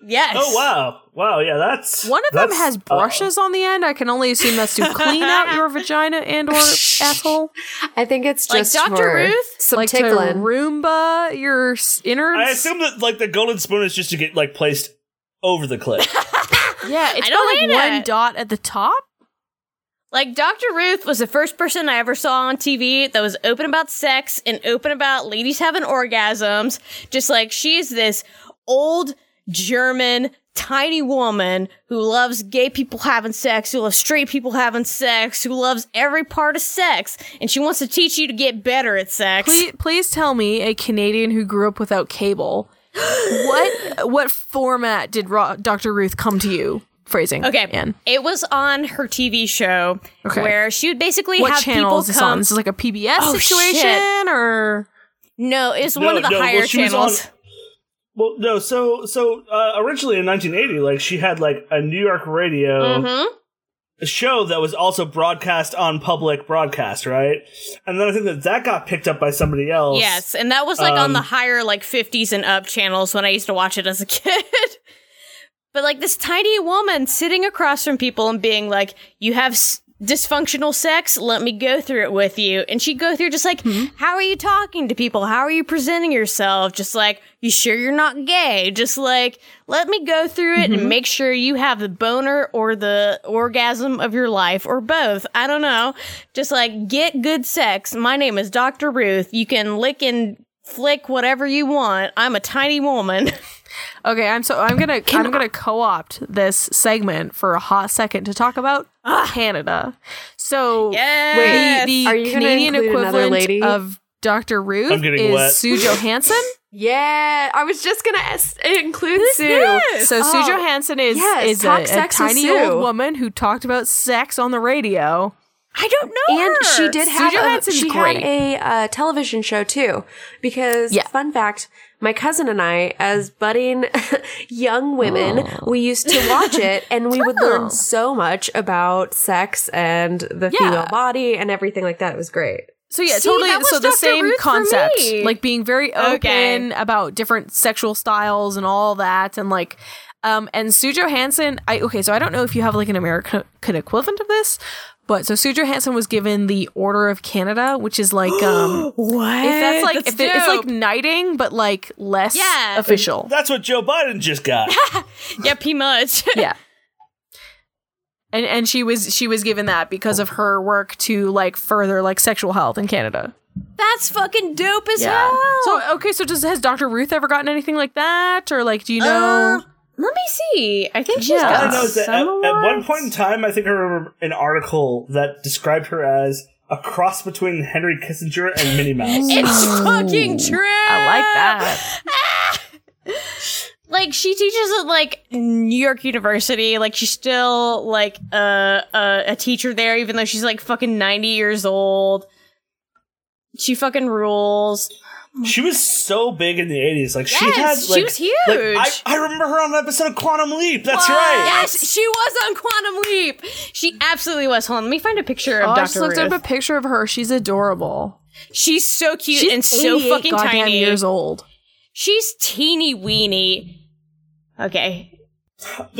Yes. Oh wow, wow, yeah, that's One of them that's- has uh, brushes on the end. I can only assume that's to clean out your vagina and or asshole, I think it's just Like Dr. Ruth? some like tickling. to Roomba your s- innards. I assume that like the golden spoon is just to get like placed over the clit. yeah, it's I got don't like hate one it. dot at the top. Like Dr. Ruth was the first person I ever saw on TV that was open about sex and open about ladies having orgasms. Just like she's this old German tiny woman who loves gay people having sex, who loves straight people having sex, who loves every part of sex, and she wants to teach you to get better at sex. Please, please tell me, a Canadian who grew up without cable, what what format did Ro- Dr. Ruth come to you? Phrasing. Okay, in it was on her TV show Okay. where she would basically what have channel people is this come. on? This is like a PBS Oh, situation, shit. or No, it's No, one of the no, well, higher she was channels. on- Well, no, so so uh, originally in 1980, like she had like a New York radio Mhm. show that was also broadcast on public broadcast, right? And then I think that that got picked up by somebody else. Yes, and that was like on the Um, higher like 50s and up channels when I used to watch it as a kid. but like this tiny woman sitting across from people and being like, "You have s- dysfunctional sex, let me go through it with you." And she'd go through just like, hmm. "How are you talking to people? How are you presenting yourself?" Just like, "You sure you're not gay?" Just like, "Let me go through it and mm-hmm. make sure you have the boner or the orgasm of your life or both." I don't know. Just like get good sex. My name is Dr. Ruth. You can lick and flick whatever you want. I'm a tiny woman. okay, I'm so I'm gonna I'm gonna co-opt this segment for a hot second to talk about Canada. So Yes. the, Are the you Canadian equivalent lady? of Dr. Ruth is wet. Sue Johanson. Yeah, I was just gonna s- include Sue. this? So Sue Oh, Johanson is yes, is a, talk a tiny old woman who talked about sex on the radio. I don't know. And her. she did Sue have a, Johanson's she great. had a uh, television show too. Because Yeah. fun fact, my cousin and I, as budding young women, we used to watch it, and we would Oh. learn so much about sex and the Yeah. female body and everything like that. It was great. So yeah, See, totally. that was So the same Ruth concept, like being very open Okay. about different sexual styles and all that, and like, um, and Sue Johanson. I okay, so I don't know if you have like an American equivalent of this, but so Sue Johanson was given the Order of Canada, which is like, um, what? if that's like if it, it's like knighting, but like less Yeah. official. That's what Joe Biden just got. yeah, pretty much. yeah. And and she was she was given that because of her work to like further like sexual health in Canada. That's fucking dope as hell. So okay, so does has Dr. Ruth ever gotten anything like that, or like do you know? Uh, let me see. I think she's Yeah. All I got know that some at, at one point in time, I think I remember an article that described her as a cross between Henry Kissinger and Minnie Mouse. It's fucking true. I like that. Like she teaches at like New York University. Like she's still like a a, a teacher there, even though she's like fucking ninety years old. She fucking rules. She was so big in the eighties. Like she Yes, had, she was huge. like, I, I remember her on an episode of Quantum Leap. That's right. Yes, she was on Quantum Leap. She absolutely was. Hold on, let me find a picture of Oh, I Dr. just looked Ruth. up a picture of her. She's adorable. She's so cute She's and so 88 fucking goddamn tiny. years old. She's teeny weeny. Okay.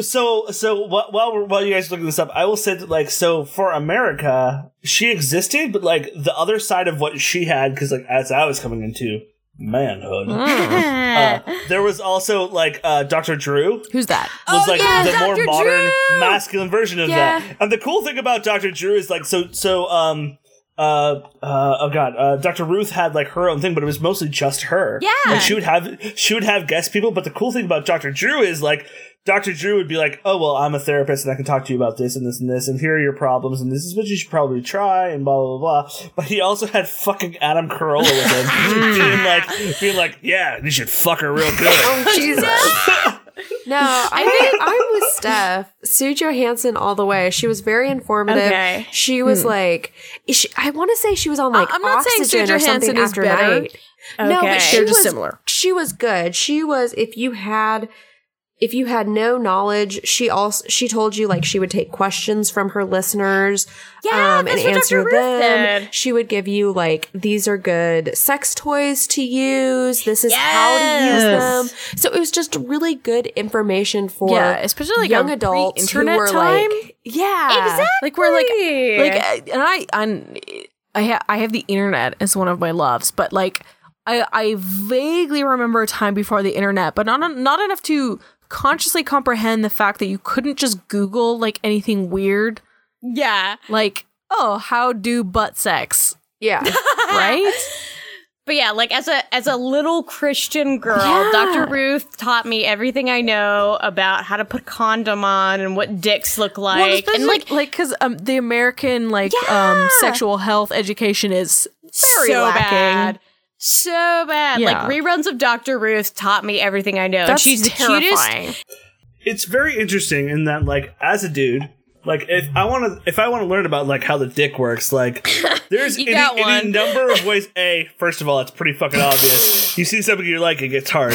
So, so while we're, while you guys are looking this up, I will say that like so for America, she existed, but like the other side of what she had, because like as I was coming into manhood, Mm. uh, there was also like uh, Dr. Drew. Who's that? was Oh, like yeah, the more Dr. modern masculine version of Yeah. that. And the cool thing about Dr. Drew is like so so um uh, uh oh god uh dr ruth had like her own thing but it was mostly just her Yeah. like she would have she would have guest people but the cool thing about dr drew is like dr drew would be like oh well i'm a therapist and i can talk to you about this and this and this and here are your problems and this is what you should probably try and blah blah blah, blah. but he also had fucking adam carolla with him being like being like yeah you should fuck her real good Oh Jesus! no, I think I'm with Steph. Sue Johanson all the way. She was very informative. Okay. She was hmm. like, she, I want to say she was on like I'm not saying oxygen Sue or something Johanson is after better. night. No, but she They're just was similar. She was good. She was. If you had. If you had no knowledge, she also she told you like she would take questions from her listeners Yeah, um, and that's what Dr. answer them. did. She would give you like these are good sex toys to use. This is how to use them. So it was just really good information for Yeah, especially like young adults who were time. like, yeah, Exactly. like we're like like uh, and I I'm, I ha- I have the internet as one of my loves, but like I I vaguely remember a time before the internet, but not not enough to consciously comprehend the fact that you couldn't just Google like anything weird, Yeah. like oh how do butt sex, yeah. right? But yeah, like as a as a little Christian girl, Yeah. Dr. Ruth taught me everything I know about how to put condom on and what dicks look like. well, and like like because um the American like Yeah. um sexual health education is very so lacking. bad. So bad. Yeah. Like reruns of Dr. Ruth taught me everything I know. and That's she's the cutest. it's very interesting in that like as a dude like if i want to if i want to learn about like how the dick works like there's any, any number of ways a first of all it's pretty fucking obvious you see something you like it gets hard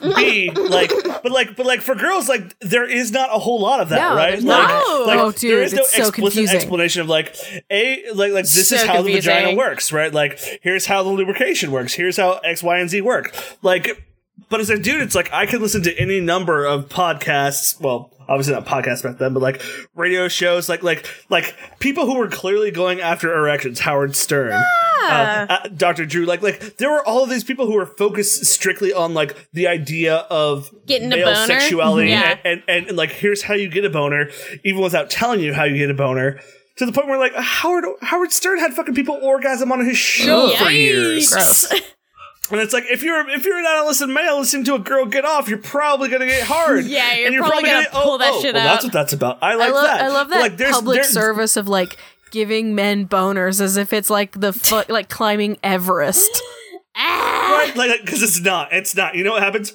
b like but like but like for girls like there is not a whole lot of that No, right there's like, not. like Oh, dude, there is no it's so explicit confusing. explanation of like a like like this is So how the vagina works right like here's how the lubrication works here's how x y and z work like but as a dude, it's like I can listen to any number of podcasts. Well, obviously not podcasts back then, but like radio shows, like like like people who were clearly going after erections. Howard Stern, uh, uh, Dr. Drew, like like there were all of these people who were focused strictly on like the idea of Getting a male boner? sexuality, Yeah. and, and and like here's how you get a boner, even without telling you how you get a boner. To the point where like Howard Howard Stern had fucking people orgasm on his show for years. Gross. And it's like if you're if you're an adolescent male listening to a girl get off, you're probably gonna get hard. Yeah, you're and probably gonna pull oh, that oh, shit well, That's what that's about. I like I love that. I love that like, there's- public there's- service of like giving men boners as if it's like the fu- like climbing Everest. Right, like because it's not. It's not. You know what happens?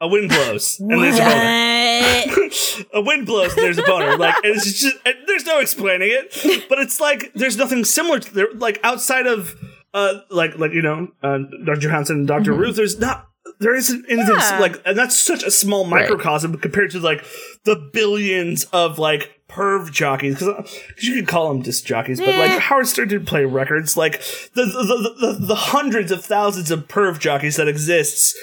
A wind blows and there's a boner. a wind blows and there's a boner. Like and it's just and there's no explaining it. But it's like there's nothing similar to there. Like outside of uh like like you know uh, Dr. Johanson and doctor Ruth. There's not. There isn't anything Yeah. like, and that's such a small microcosm compared to like the billions of like perv jockeys because you could call them disc jockeys, but like Howard Stern did play records. Like the the, the the the hundreds of thousands of perv jockeys that exists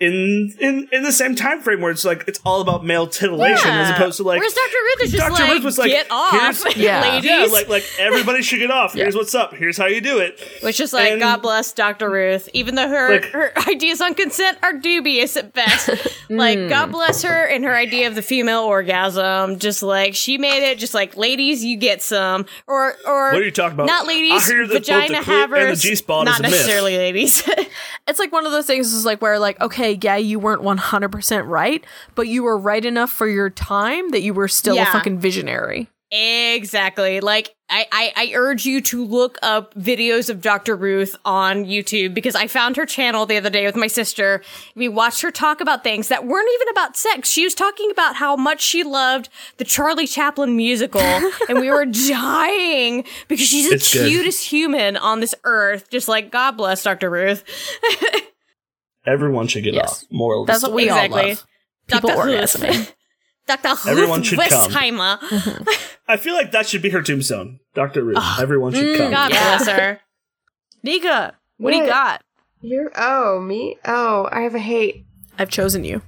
in in in the same time frame where it's like it's all about male titillation as opposed to like Whereas Dr. Ruth is just Dr. like, Ruth was like, get off, here's- Yeah. ladies. yeah, like like everybody should get off. Here's what's up. Here's how you do it. Which is like, And- God bless Dr. Ruth, even though her, Like- her ideas on consent are dubious at best. like, hmm. God bless her and her idea of the female orgasm. Just like, she made it just like, ladies, you get some. Or, or. What are you talking about? Not ladies, I hear that vagina clit and the havers. Not is a myth. necessarily ladies. It's like one of those things is like where like okay, yeah, you weren't 100% right, but you were right enough for your time that you were still a fucking visionary. Exactly. Like I, I, I urge you to look up videos of Dr. Ruth on YouTube because I found her channel the other day with my sister. We watched her talk about things that weren't even about sex. She was talking about how much she loved the Charlie Chaplin musical, and we were dying because she's the It's good. cutest human on this earth. Just like God bless Dr. Ruth. Everyone should get Yes. off. Moral. That's what we Exactly. all love. People Dr. Ruth. orgasming. Dr. Ruth Everyone should come. I feel like that should be her tombstone. Dr. Ruth. Everyone should come. God Yeah. bless her. Nika, what do you got? You're oh me oh I have a hate. I've chosen you.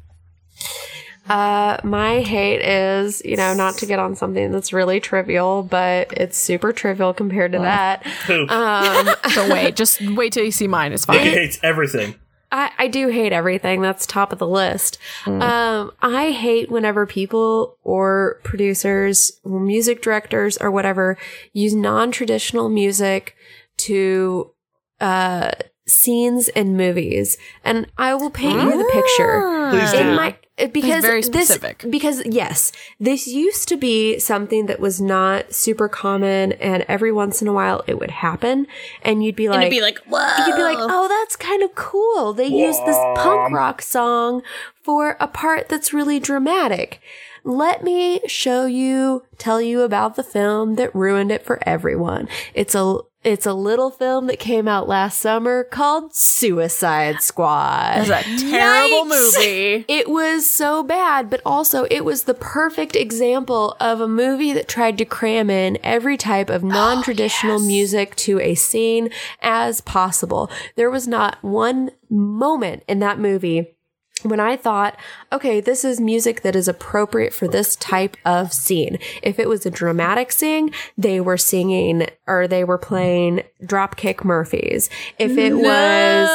Uh, my hate is you know not to get on something that's really trivial, but it's super trivial compared to that. Who? Um, So wait, just wait till you see mine. It's Nika fine. hates everything. I, I do hate everything. That's top of the list. Um, I hate whenever people or producers, or music directors, or whatever use non-traditional music to uh, scenes in movies. And I will paint you the picture. Please In do. my because very this because yes, this used to be something that was not super common, and every once in a while it would happen, and you'd be And like, it'd be like, whoa. you'd be like, oh, that's kind of cool. They used this punk rock song for a part that's really dramatic. Let me show you, tell you about the film that ruined it for everyone. It's a it's a little film that came out last summer called Suicide Squad. It's a terrible movie. It was so bad, but also it was the perfect example of a movie that tried to cram in every type of oh, non traditional music to a scene as possible. There was not one moment in that movie when I thought, okay, this is music that is appropriate for this type of scene. If it was a dramatic scene, they were singing or they were playing Dropkick Murphys. If it was,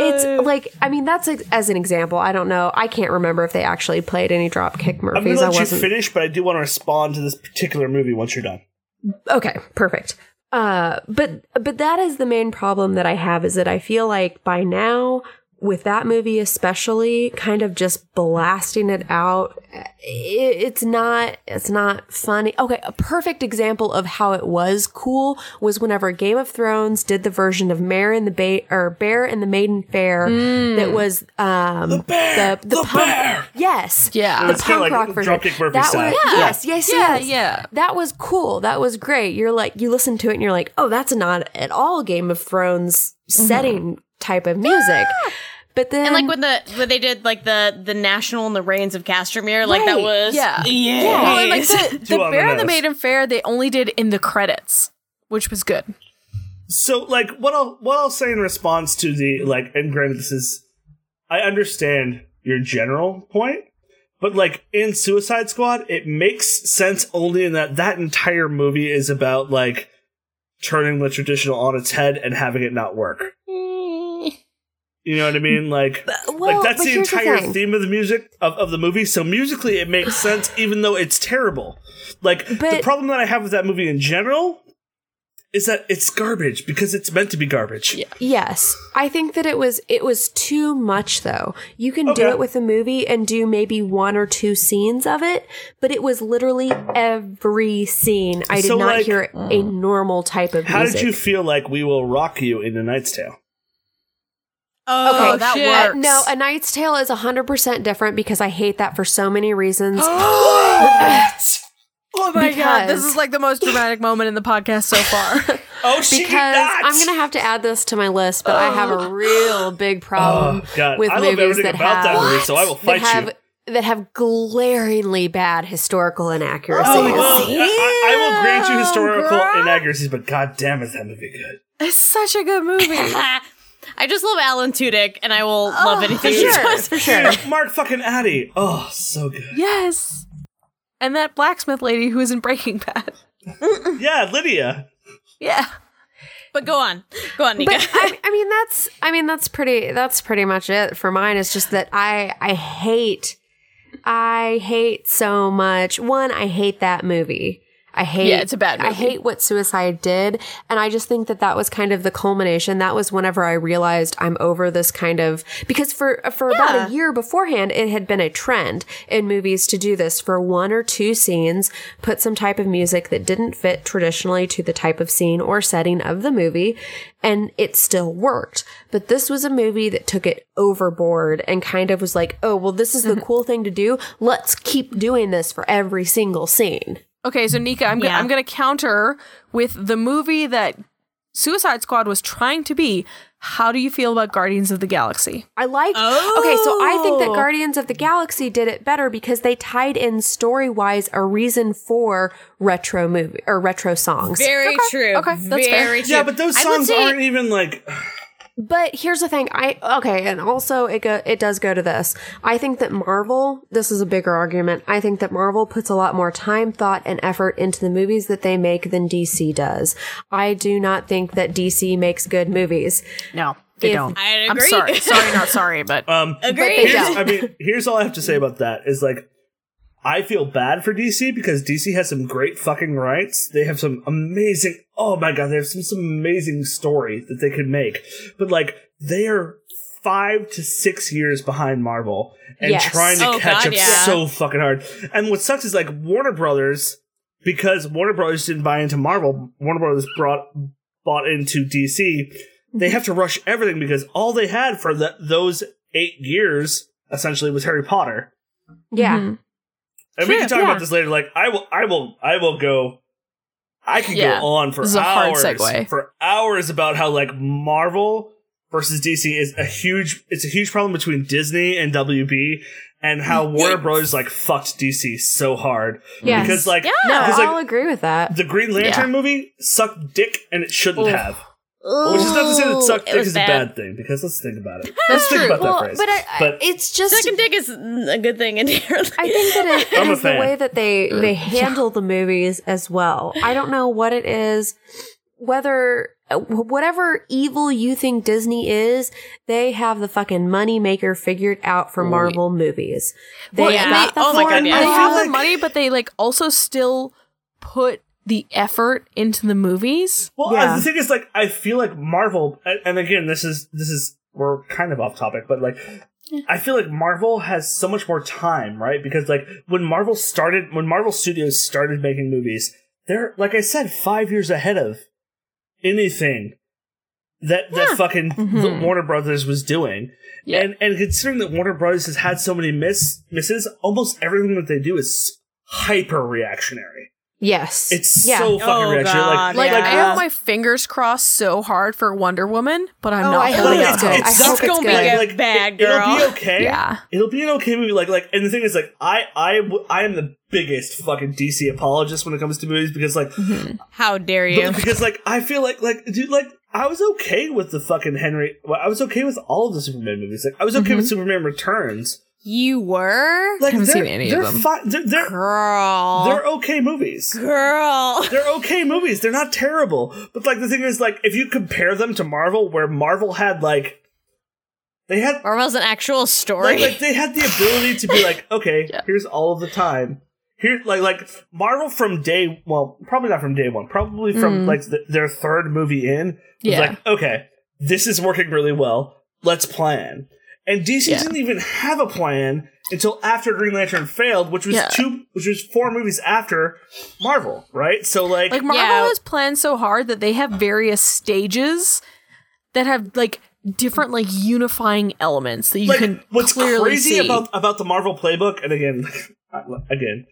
it's like, I mean, that's a, as an example. I don't know. I can't remember if they actually played any Dropkick Murphys. I'm Murphys. gonna let you wasn't. finish, but I do want to respond to this particular movie once you're done. Okay, perfect. Uh, but but that is the main problem that I have is that I feel like by now with that movie especially kind of just blasting it out it, it's not it's not funny okay a perfect example of how it was cool was whenever game of thrones did the version of mare and the ba- or bear and the maiden fair that was um the bear! the, The punk- bear! yes Yeah. the It's punk like rock version that style. was, Yeah. yes yes Yeah, yes yeah. that was cool. That was great. You're like, you listen to it and you're like, oh, that's not at all Game of Thrones setting type of music. But then, And like when the when they did like the the national and the rains of Castamere, like that was yeah. yeah. Well, and, like the, the Two on the Bear and the. Maiden Fair, they only did in the credits, which was good. So, like, what I'll what I'll say in response to the like, and granted, this is, I understand your general point, but like in Suicide Squad, it makes sense only in that that entire movie is about like turning the traditional on its head and having it not work. Mm. You know what I mean? Like, well, like that's the here's the entire theme of the music of, of the movie. So musically, it makes sense, even though it's terrible. Like the problem that I have with that movie in general is that it's garbage because it's meant to be garbage. yes, I think that it was it was too much though. You can do it with a movie and do maybe one or two scenes of it, but it was literally every scene. I did So, not like, hear a mm. normal type of How music. did you feel like "We Will Rock You" in *A Knight's Tale*? Oh, that shit. works. Uh, no, A Knight's Tale is 100% different because I hate that for so many reasons. Oh my god, this is like the most dramatic moment in the podcast so far. Oh, she did because not. I'm gonna have to add this to my list, but I have a real big problem Oh, with I love movies everything that about have that movie, so I will fight that have you. that have glaringly bad historical inaccuracies. Oh, well, I, I- I will grant you historical girl. inaccuracies, but god damn is that movie good. it's such a good movie. I just love Alan Tudyk, and I will love oh, anything he sure, does. for sure. Mark fucking Addy. Oh, so good. Yes. And that blacksmith lady who was in Breaking Bad. Yeah, Lydia. Yeah. But go on, go on, Nika. But I, I mean, that's I mean that's pretty that's pretty much it for mine. It's just that I I hate I hate so much. One, I hate that movie. I hate. Yeah, it's a bad Movie. I hate what Suicide did, and I just think that that was kind of the culmination. That was whenever I realized I'm over this kind of because for for Yeah. about a year beforehand, it had been a trend in movies to do this for one or two scenes, put some type of music that didn't fit traditionally to the type of scene or setting of the movie, and it still worked. But this was a movie that took it overboard and kind of was like, oh well, this is the mm-hmm. cool thing to do. Let's keep doing this for every single scene. Okay, so Nika, I'm, go- Yeah. I'm going to counter with the movie that Suicide Squad was trying to be. How do you feel about Guardians of the Galaxy? I like. Okay, so I think that Oh. Guardians of the Galaxy did it better because they tied in story wise a reason for retro movie or retro songs. Very true. okay, that's fair. True. Yeah, but those songs say- aren't even like. But here's the thing. I okay, and also it go it does go to this. I think that Marvel. This is a bigger argument. I think that Marvel puts a lot more time, thought, and effort into the movies that they make than DC does. I do not think that DC makes good movies. No, they If- don't. I I'm sorry. Sorry, not sorry, but Um, Agreed. they. I mean, here's all I have to say about that is like, I feel bad for DC because DC has some great fucking rights. They have some amazing. Oh my god, they have some some amazing story that they could make. But like, they are five to six years behind Marvel and Yes. trying to Oh, catch God, up yeah. so fucking hard. And what sucks is like Warner Brothers because Warner Brothers didn't buy into Marvel. Warner Brothers brought bought into DC. They have to rush everything because all they had for the, those eight years essentially was Harry Potter. Yeah. Mhm. And we can talk yeah. about this later. Like I will, I will, I will go. I can Yeah. go on for This is a hard hours, segue. for hours about how like Marvel versus DC is a huge. It's a huge problem between Disney and WB, and how mm. Warner Brothers like fucked DC so hard Yes. because like Yeah. No, because, I'll agree with that. the Green Lantern movie sucked dick and it shouldn't Oof. have. Which is not to say that suck It dick was is a bad thing, because let's think about it. Let's think about well, that phrase. but, I, I- But- it's just Second dick is a good thing inherently. I think that it I'm a is the way that they they handle the movies as well. I don't know what it is, whether uh, whatever evil you think Disney is, they have the fucking money maker figured out for Marvel movies. They Well, yeah. got the Oh my God, yeah. they have the money, but they like also still put the effort into the movies. Well, Yeah. uh, the thing is, like, I feel like Marvel, and, and again, this is this is we're kind of off topic, but like, I feel like Marvel has so much more time, right? Because like when Marvel started, when Marvel Studios started making movies, they're like I said, five years ahead of anything that that fucking Mhm. Warner Brothers was doing. Yeah. And and considering that Warner Brothers has had so many miss misses, almost everything that they do is hyper reactionary. Yes, It's yeah. so fucking Oh, reactionary. God, like, Like Yeah. I have my fingers crossed so hard for Wonder Woman, but I'm Oh, not I hope holding it's out good. hope. I It's hope it's gonna be good. a bad it- It'll be okay. Yeah. It'll be an okay movie. Like, like, and the thing is, like, I I I am the biggest fucking DC apologist when it comes to movies because, like, mm-hmm. How dare you? because, like, I feel like, like, dude, like, I was okay with the fucking Henry. Well, I was okay with all of the Superman movies. Like, I was okay mm-hmm. with Superman Returns. You were? Like, Haven't they're, seen any of them. fi- they're, they're, Girl. they're okay movies. Girl. They're okay movies. They're not terrible. But like the thing is, like, if you compare them to Marvel, where Marvel had like, they had Marvel's an actual story. like, like they had the ability to be like, okay, here's all of the time. Here, like, like Marvel from day, well, probably not from day one, probably from Mm. like th their third movie in, was Yeah. like, okay, this is working really well. Let's plan. And DC Yeah. didn't even have a plan until after Green Lantern failed, which was Yeah. two, which was four movies after Marvel, right? So like, Like Marvel Yeah. has planned so hard that they have various stages that have like different like unifying elements that you like can what's clearly crazy see. about about the Marvel playbook, and again, again,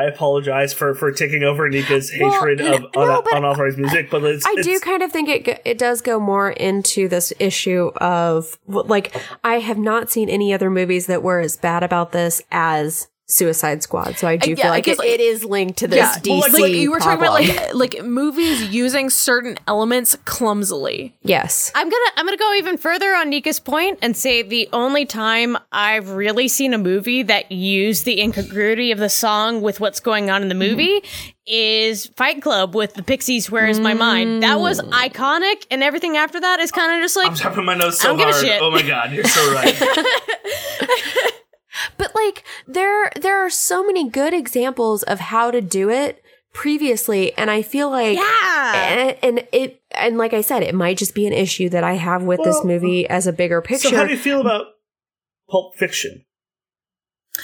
I apologize for for taking over Nika's Well, hatred of no, un- unauthorized music, but it's, I do kind of think it it does go more into this issue of like I have not seen any other movies that were as bad about this as Suicide Squad. So I do Uh, feel yeah, like because, it, like- it is linked to this Yeah, DC well, like- like you were talking about like like movies using certain elements clumsily. yes. I'm gonna I'm gonna go even further on Nika's point and say the only time I've really seen a movie that used the incongruity of the song with what's going on in the movie is Fight Club with the Pixies. Where is my mind? That was iconic, and everything after that is kind of just like I'm tapping my nose so don't give a hard. Oh my god, you're so right. But like there there are so many good examples of how to do it previously and I feel like yeah. and, and it and like I said it might just be an issue that I have with this movie as a bigger picture. so how do you feel about Pulp Fiction?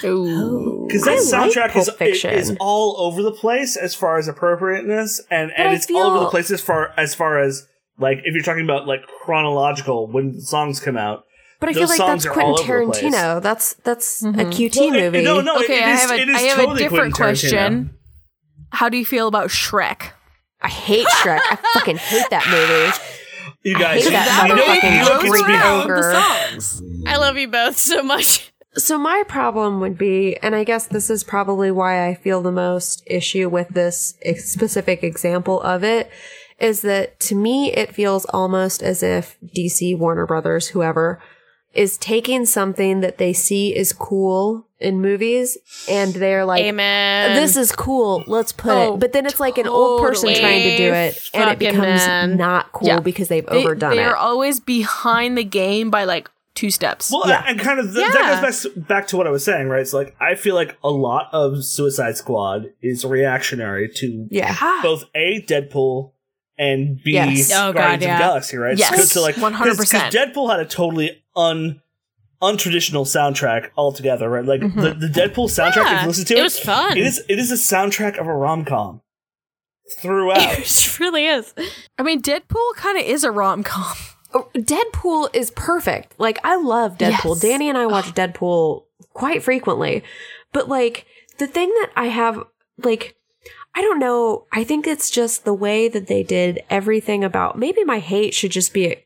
Ooh. Because that I soundtrack Pulp is, Fiction. is all over the place as far as appropriateness, and, But and I it's all over the place as far as far as like if you're talking about like chronological when the songs come out. But I feel like that's are Quentin over the place. Tarantino. That's that's a Mhm. QT Well, it- movie. no, no, Okay, it I is- have a, it is I have totally a different question. How do you feel about Shrek? I hate Shrek. I fucking hate that movie. You I guys, hate you, that you know, motherfucking you know, Greek ogre. the songs. I love you both so much. So my problem would be, and I guess this is probably why I feel the most issue with this specific example of it, is that to me it feels almost as if DC, Warner Brothers, whoever, is taking something that they see is cool in movies, and they're like, Amen. "This is cool, let's put Oh, it." But then it's like an old person trying to do it, and it becomes man. not cool Yeah. because they've They, overdone they it. are always behind the game by like two steps. Well, Yeah. and kind of th- Yeah. that goes back, back to what I was saying, right? It's like I feel like a lot of Suicide Squad is reactionary to yeah. Ah. both a Deadpool and b Yes. Oh, God, Guardians of yeah. Galaxy, right? Yes. so, like 100%. Deadpool had a totally un untraditional soundtrack altogether, right? Like the, mm-hmm. the Deadpool soundtrack, if you listen to it it, was fun. It is it is a soundtrack of a rom com throughout. it really is. I mean, Deadpool kind of is a rom com. Oh, Deadpool is perfect. Like I love Deadpool. Yes. Danny and I watch Deadpool quite frequently. But like the thing that I have like I don't know, I think it's just the way that they did everything about maybe my hate should just be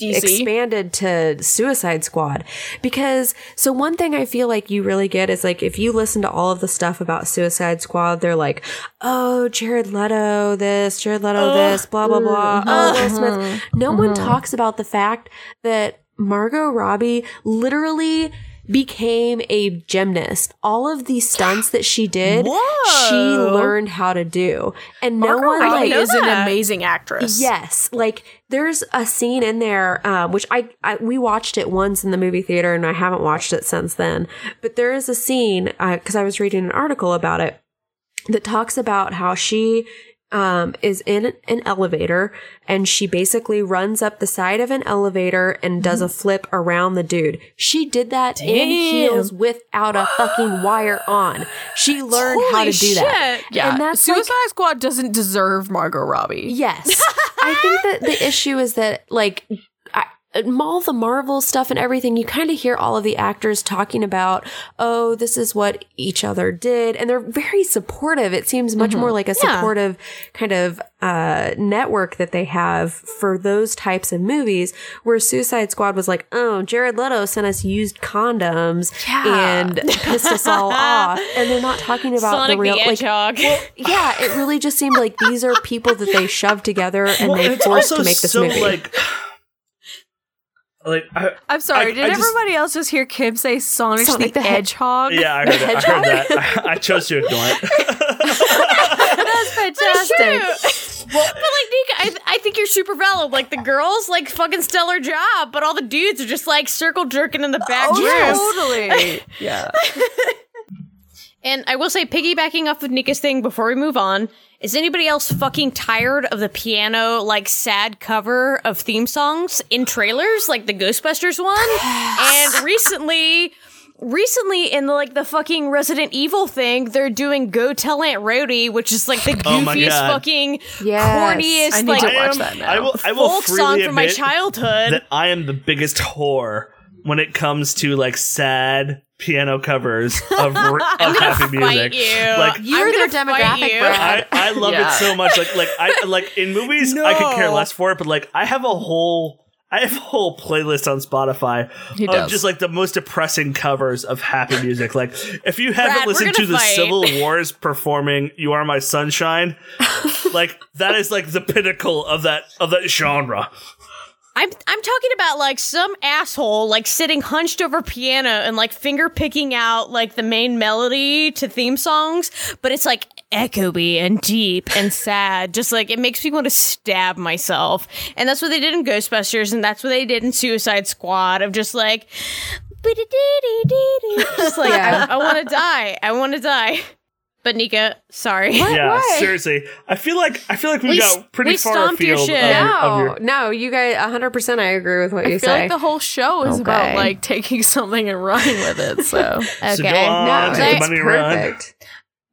DC. expanded to Suicide Squad. Because, so one thing I feel like you really get is like, if you listen to all of the stuff about Suicide Squad, they're like, oh, Jared Leto, this, Jared Leto, this, blah, blah, blah. Oh, Will uh-huh. Smith. No uh-huh. one uh-huh. talks about the fact that Margot Robbie literally became a gymnast. All of these stunts that she did, she learned how to do. And no Margot one like know is an amazing actress. Yes, like there's a scene in there, um, which I, I we watched it once in the movie theater, and I haven't watched it since then. But there is a scene because I was reading an article about it that talks about how she um, is in an elevator and she basically runs up the side of an elevator and does a flip around the dude. She did that in heels without a fucking wire on. She learned how to do that. Yeah. And that's like- Suicide Squad doesn't deserve Margot Robbie. Yes. I think that the issue is that, like, all the Marvel stuff and everything, you kind of hear all of the actors talking about, oh, this is what each other did. And they're very supportive. It seems much more like a Yeah. supportive kind of uh, network that they have for those types of movies, where Suicide Squad was like, oh, Jared Leto sent us used condoms Yeah. and pissed us all off. And they're not talking about Sonic the real, the like, Hedgehog. yeah, it really just seemed like these are people that they shoved together and Well, they it's forced to make this so movie. like like I, I'm sorry, I- did I just- everybody else just hear Kim say Sonic, Sonic the, the Hedgehog? yeah, I heard that. I heard that. I, chose to ignore it. That's fantastic. True. but like Nika, I, I think you're super valid. Like the girls, like fucking stellar job, but all the dudes are just like circle jerking in the back oh, room. Oh, totally. yeah. And I will say, piggybacking off of Nika's thing before we move on, is anybody else fucking tired of the piano, like sad cover of theme songs in trailers, like the Ghostbusters one? and recently, recently in the, like the fucking Resident Evil thing, they're doing "Go Tell Aunt Rhody," which is like the Oh my goofiest, God. fucking, Yes. corniest, I need like to I watch am, that now. I will. I will folk freely song from my admit childhood. that I am the biggest whore when it comes to like sad piano covers of, r- of happy music. You. Like You're their demographic, you. I, I love Yeah. it so much. Like like I like in movies I could care less for it, but like I have a whole I have a whole playlist on Spotify He of does. just like the most depressing covers of happy music. Like if you haven't Brad, listened to gonna the. Civil Wars performing "You Are My Sunshine," like that is like the pinnacle of that of that genre. I'm I'm talking about like some asshole like sitting hunched over piano and like finger picking out like the main melody to theme songs, but it's like echoey and deep and sad. Just like it makes me want to stab myself. And that's what they did in Ghostbusters, and that's what they did in Suicide Squad. Of just like, just like. I, I want to die. I want to die. But Nika, sorry. yeah, Why? seriously. I feel like I feel like we, We got pretty we far stomped your afield. shit. Of, your- of No, your, no, you guys 100% I agree with what you I feel say. like the whole show is about like taking something and running with it. So So go on, no, take it's money perfect.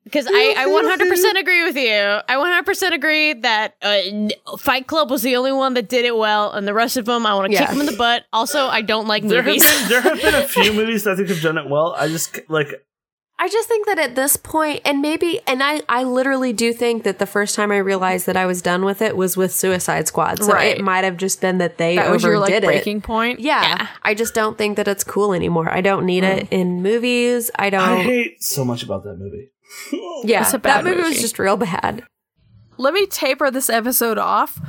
Because I, I 100% agree with you. I 100% agree that uh, Fight Club was the only one that did it well, and the rest of them, I want to Yeah. kick them in the butt. Also, I don't like There have movies. been there have been a few movies that I think have done it well. I just like I just think that at this point, and maybe, and I, I literally do think that the first time I realized that I was done with it was with Suicide Squad. So Right. it might have just been that they that was your overdid like it. breaking point. Yeah, Yeah. I just don't think that it's cool anymore. I don't need it mm. in movies. I don't. I hate so much about that movie. yeah, that bad movie, was just real bad. Let me taper this episode off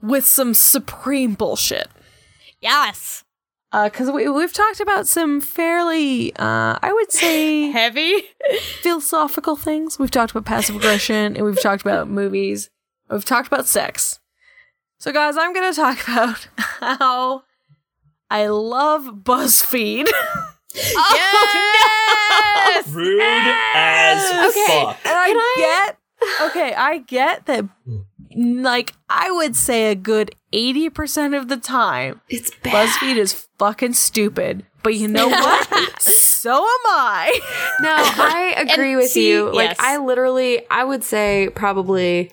with some supreme bullshit. yes. Because we, we've talked about some fairly, uh, I would say, Heavy. philosophical things. We've talked about passive aggression and we've talked about movies. We've talked about sex. So, guys, I'm going to talk about how I love BuzzFeed. yes! Rude as Okay. fuck. And I get, okay, I get that, like, I would say a good 80% of the time, It's bad. BuzzFeed is fucking stupid. But you know what? so am I. No, I agree And with see, you. Like yes. I literally I would say probably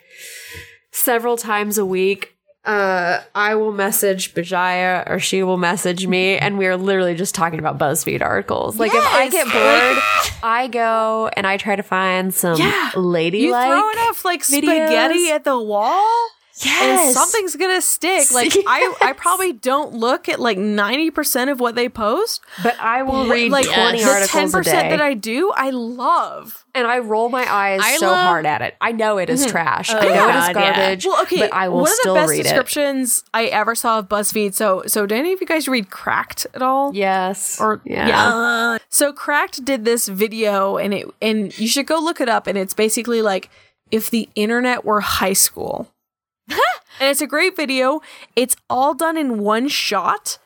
several times a week uh I will message Bajaya or she will message me and we are literally just talking about BuzzFeed articles. Like if I get bored, I go and I try to find some Yeah. ladylike You throw enough like spaghetti videos. at the wall, Yes. something's gonna stick. Like I, I probably don't look at like ninety percent of what they post. but I will read like 20 the ten articles a percent that I do, I love. and I roll my eyes I so love- hard at it. I know it is mm-hmm. trash. Oh I Oh, know it God, is yeah. garbage. Well, okay, but I will one of the still best read it. descriptions I ever saw of BuzzFeed. So, so did any of you guys read Cracked at all? Yes. Or yeah. yeah. So Cracked did this video and it and you should go look it up and it's basically like if the internet were high school. and it's a great video. It's all done in one shot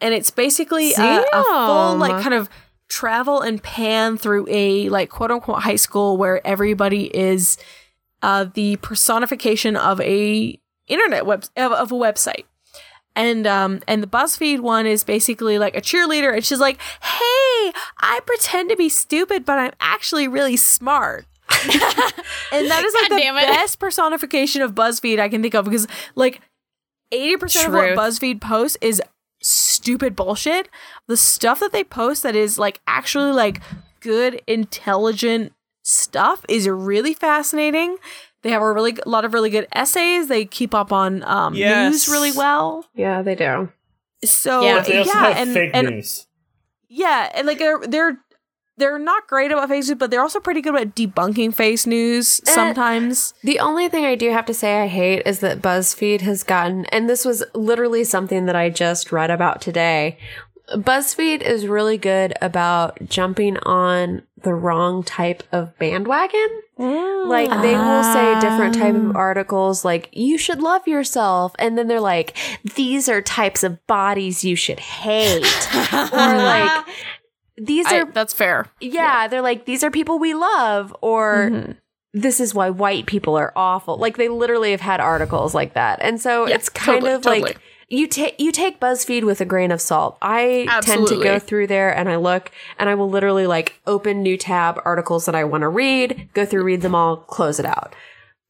and it's basically a, a full like kind of travel and pan through a like quote unquote high school where everybody is uh the personification of a internet web of, of a website and um and the BuzzFeed one is basically like a cheerleader and she's like, "Hey, I pretend to be stupid, but I'm actually really smart." And that is like God the best personification of BuzzFeed I can think of because like 80% of what BuzzFeed posts is stupid bullshit. The stuff that they post that is like actually like good intelligent stuff is really fascinating. They have a really a lot of really good essays. They keep up on um, Yes. news really well. Yeah, they do. So Yeah. yeah, they also have and, fake and news. yeah, and like they're they're they're not great about fake news, but they're also pretty good at debunking fake news Eh. sometimes. The only thing I do have to say I hate is that BuzzFeed has gotten, and this was literally something that I just read about today. BuzzFeed is really good about jumping on the wrong type of bandwagon. Like they will say different type of articles like you should love yourself and then they're like these are types of bodies you should hate or like these I- are that's fair. yeah, they're like, these are people we love, or Mm-hmm. this is why white people are awful. Like they literally have had articles like that, and so Yeah, it's kind totally, of totally. like you take you take BuzzFeed with a grain of salt. I tend to go through there and I look, and I will literally like open new tab articles that I want to read, go through, read them all, close it out.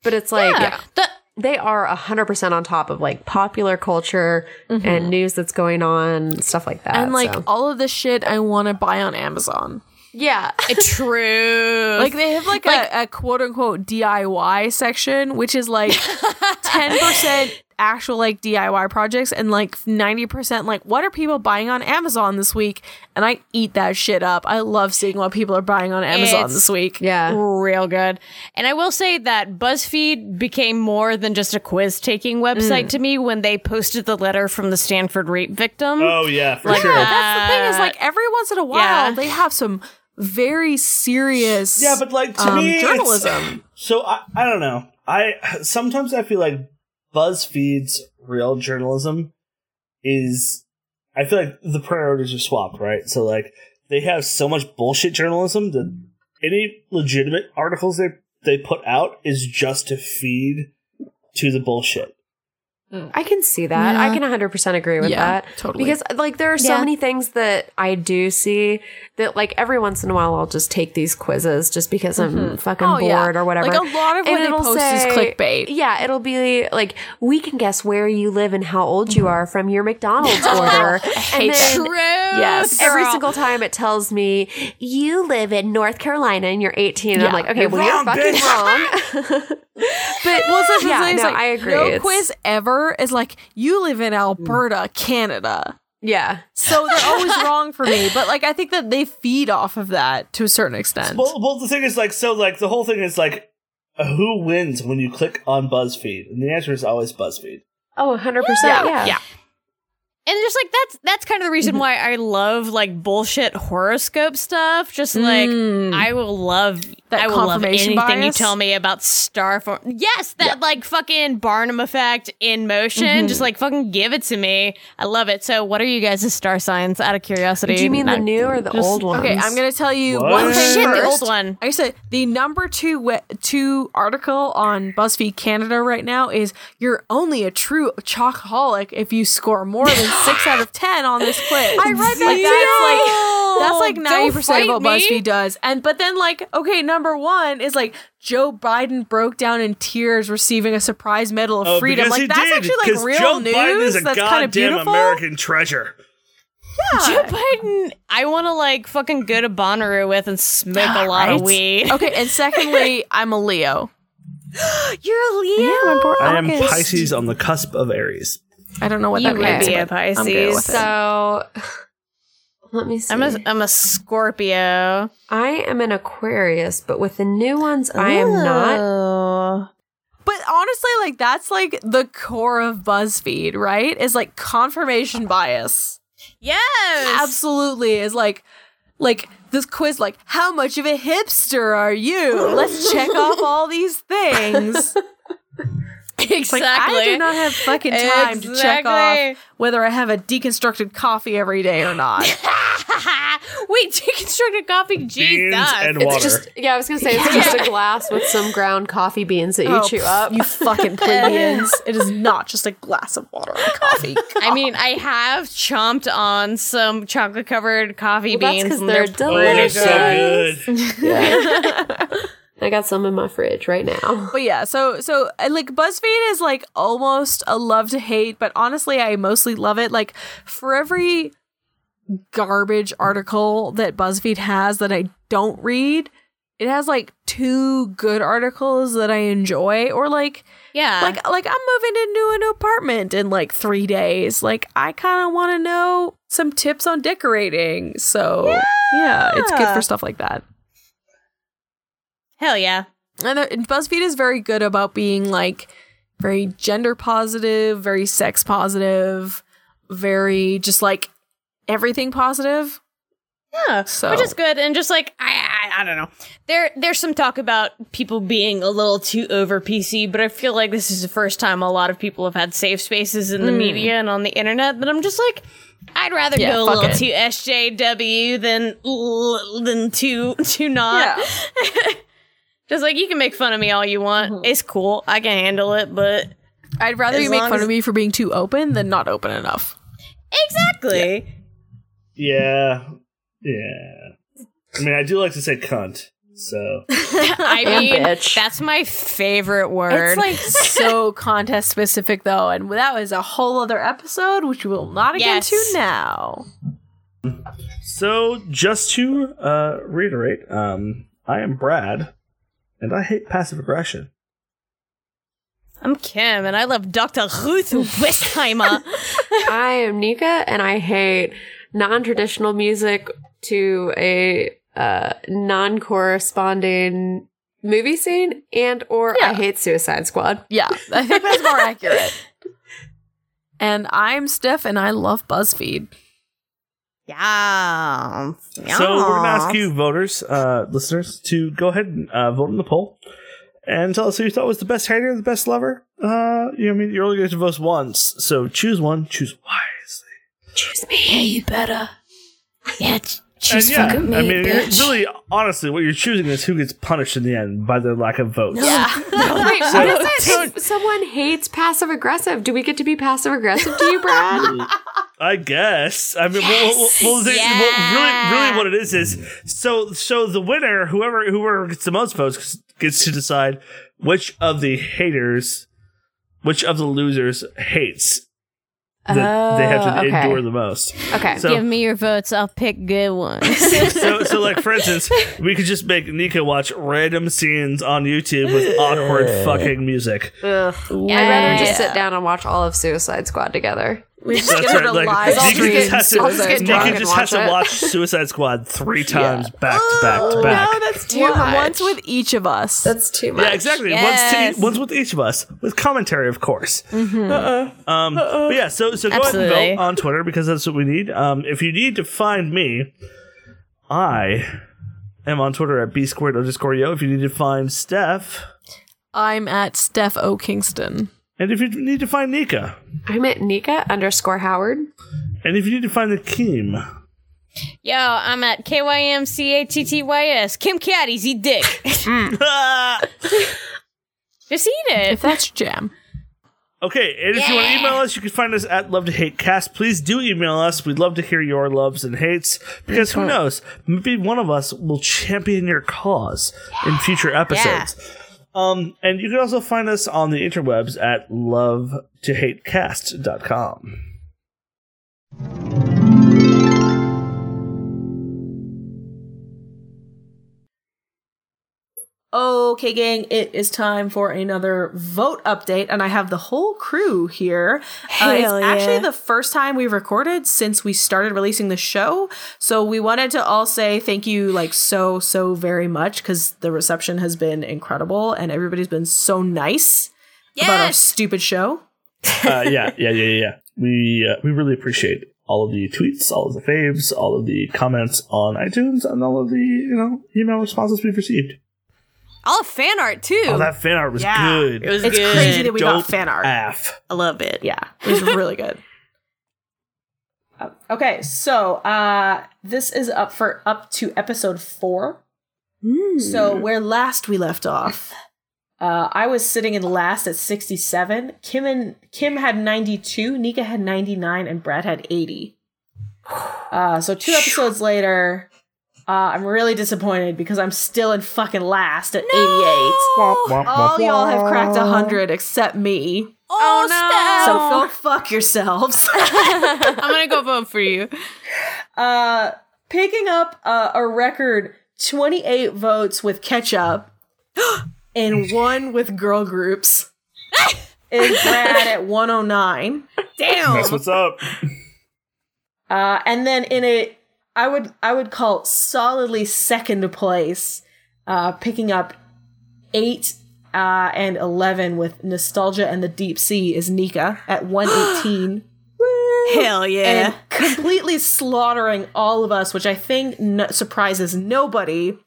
But it's like Yeah. The, they are hundred percent on top of like popular culture and news that's going on, stuff like that. Mm-hmm. and like so. all of the shit I want to buy on Amazon. yeah, true. Like they have like, a, a quote unquote DIY section, which is like ten percent actual like DIY projects and like 90% like what are people buying on Amazon this week? And I eat that shit up. I love seeing what people are buying on Amazon It's- this week. Yeah. Real good. And I will say that BuzzFeed became more than just a quiz taking website to me when they posted the letter from the Stanford rape victim. Oh yeah, for Like, sure. Yeah, that's the thing is like every once in a while yeah. they have some very serious yeah, but like to um, me, it's- journalism. So I, I don't know. I sometimes I feel like BuzzFeed's real journalism is. I feel like the priorities are swapped, right? So like they have so much bullshit journalism that any legitimate articles they they put out is just to feed to the bullshit. I can see that. I can 100% agree with Yeah, that. totally. Because like there are so Yeah. many things that I do see that like every once in a while I'll just take these quizzes just because I'm mm-hmm. fucking Oh, bored yeah. or whatever. Like, a lot of what they post is clickbait. Yeah, it'll be like we can guess where you live and how old you mm-hmm. are from your McDonald's oh, order. and then True. Yes. Every single time it tells me you live in North Carolina and you're 18, and I'm like, okay, You're well wrong, you're fucking bitch. wrong. but Well, so yeah, no, like, I agree. No It's- quiz ever is like you live in Alberta, Canada. yeah, So they're always wrong for me. But like I think that they feed off of that to a certain extent. Well, well, the thing is like so like the whole thing is like uh, who wins when you click on BuzzFeed, and the answer is always BuzzFeed. oh, 100 percent, yeah, yeah. And just like that's that's kind of the reason why I love like bullshit horoscope stuff. Just like Mm. I will love That I will love confirmation anything you tell me about star form. Yes, that like fucking Barnum effect in motion. Mm-hmm. Just like fucking give it to me. I love it. So, what are you guys' star signs? Out of curiosity. Do you mean the new or the just- old ones? Okay, I'm gonna tell you What? one thing shit, the old one. I said the number two we- two article on BuzzFeed Canada right now is you're only a true chalkaholic if you score more than six out of ten on this quiz. I read that like, that's like that's like ninety percent of what fight me. BuzzFeed does. And but then like okay, number one is like Joe Biden broke down in tears receiving a surprise medal of Oh, freedom. because Like he that's did, actually like 'cause real Joe news. Biden is a that's kind of goddamn beautiful. American treasure. Joe Biden, I want to like fucking go to Bonnaroo with and smoke a lot of weed. Okay, and secondly, I'm a Leo. You're a Leo. I am August. Pisces on the cusp of Aries. I don't know what You that would means. be a but I'm Pisces. with it. So let me see. I'm a I'm a Scorpio. I am an Aquarius, but with the new ones, I am not. not. But honestly, like that's like the core of BuzzFeed, right? Is like confirmation bias. Yes. Absolutely is like like this quiz like how much of a hipster are you? Let's check off all these things. Exactly. Like I do not have fucking time to check off whether I have a deconstructed coffee every day or not. Wait, deconstructed coffee. Beans Jesus. and It's just yeah, I was gonna say it's just a glass with some ground coffee beans that oh, you Oh, chew up. You fucking plebeians. it is not just a glass of water and coffee. I mean, I have chomped on some chocolate covered coffee Well, that's beans. 'cause and they're oh, they're so delicious. good. I got some in my fridge right now. But yeah, so so uh, like BuzzFeed is like almost a love to hate, but honestly, I mostly love it. Like for every garbage article that BuzzFeed has that I don't read, it has like two good articles that I enjoy, or like yeah. like like I'm moving into a new apartment in like three days. Like I kind of want to know some tips on decorating. So yeah, it's good for stuff like that. Hell yeah. And and BuzzFeed is very good about being like very gender positive, very sex positive, very just like everything positive. Yeah, So- which is good, and just like I, I, I don't know. There, there's some talk about people being a little too over PC, but I feel like this is the first time a lot of people have had safe spaces in the hmm. media and on the internet. That I'm just like, I'd rather Yeah, go a little it. too SJW than than too too not. just like you can make fun of me all you want, it's cool. I can handle it, but I'd rather you make fun as- of me for being too open than not open enough. exactly. Yeah. Yeah. I mean, I do like to say cunt. So I mean, bitch. that's my favorite word. It's like so contest specific though, and that was a whole other episode which we will not get Yes. into now. So, just to uh, reiterate, um, I am Brad, and I hate passive aggression. I'm Kim, and I love Dr. Ruth Westheimer. I am Nika, and I hate non-traditional music to a uh, non-corresponding movie scene, and or I hate Suicide Squad. Yeah, I think that's more accurate. And I'm Steph, and I love BuzzFeed. Yeah. So we're gonna ask you, voters, uh, listeners, to go ahead and uh, vote in the poll and tell us who you thought was the best hater, the best lover. Uh, you know, I mean, you're only going to vote once, so choose one, choose wisely. Yeah, you better. Yeah, And yeah, I mean, really, honestly, what you're choosing is who gets punished in the end by their lack of votes. Yeah. Wait, what is it? If someone hates passive aggressive, do we get to be passive aggressive to you, Brad? I guess. I mean, well, well, well, the- well, really, really, what it is is so. So the winner, whoever whoever gets the most votes, gets to decide which of the haters, which of the losers hates that they have to Oh, okay. endure the most. Okay. So, Give me your votes. I'll pick good ones. so, so, like for instance, we could just make Nika watch random scenes on YouTube with awkward fucking music. Ugh. I'd rather just sit down and watch all of Suicide Squad together. We just That's get her right. to Like live stream just has to, I'll just get Suicide drunk Nika and just has to watch Suicide Squad three times back to back to back. No, that's too One- much. Once with each of us. that's too much. Yeah, exactly. Yes. Once, to, once with each of us, with commentary, of course. Um, but yeah, so so go ahead and vote on Twitter because that's what we need. Um, if you need to find me, I am on Twitter at b squared underscore yo. If you need to find Steph, I'm at Steph O. Kingston. And if you need to find Nika, I'm at Nika underscore Howard. and if you need to find the Keem, Yo, I'm at K Y M C A T T Y S. Kim Caddy's eat dick. Just eat it. If that's jam. Okay, and if you want to email us, you can find us at Love to Hate Cast. Please do email us. We'd love to hear your loves and hates because who knows? Maybe one of us will champion your cause in future episodes. Um, and you can also find us on the interwebs at lovetohatecast.com. Okay, gang, it is time for another vote update, and I have the whole crew here. Uh, it's yeah. actually the first time we've recorded since we started releasing the show, so we wanted to all say thank you, like so so very much, because the reception has been incredible, and everybody's been so nice about our stupid show. Uh, yeah, yeah, yeah, yeah, yeah. We uh, we really appreciate all of the tweets, all of the faves, all of the comments on iTunes, and all of the you know email responses we've received. All the fan art too. Oh, that fan art was Yeah, good. it was It's good. crazy that we got fan art. AF. I love it. Yeah, it was really good. Okay, so uh this is up for up to episode four. So where last we left off, uh, I was sitting in last at sixty-seven. Kim and Kim had ninety-two. Nika had ninety-nine, and Brad had eighty. Uh, so two episodes later, uh, I'm really disappointed because I'm still in fucking last at eighty-eight. All y'all have cracked hundred except me. Oh, no! So go fuck yourselves. I'm gonna go vote for you. uh, picking up uh, a record 28 votes with ketchup and one with girl groups is Brad at 109. Damn. That's what's up. Uh, and then in a, I would I would call solidly second place, uh, picking up eight uh, and 11 with nostalgia and the deep sea is Nika at 118. Hell yeah. and completely slaughtering all of us, which I think no- surprises nobody.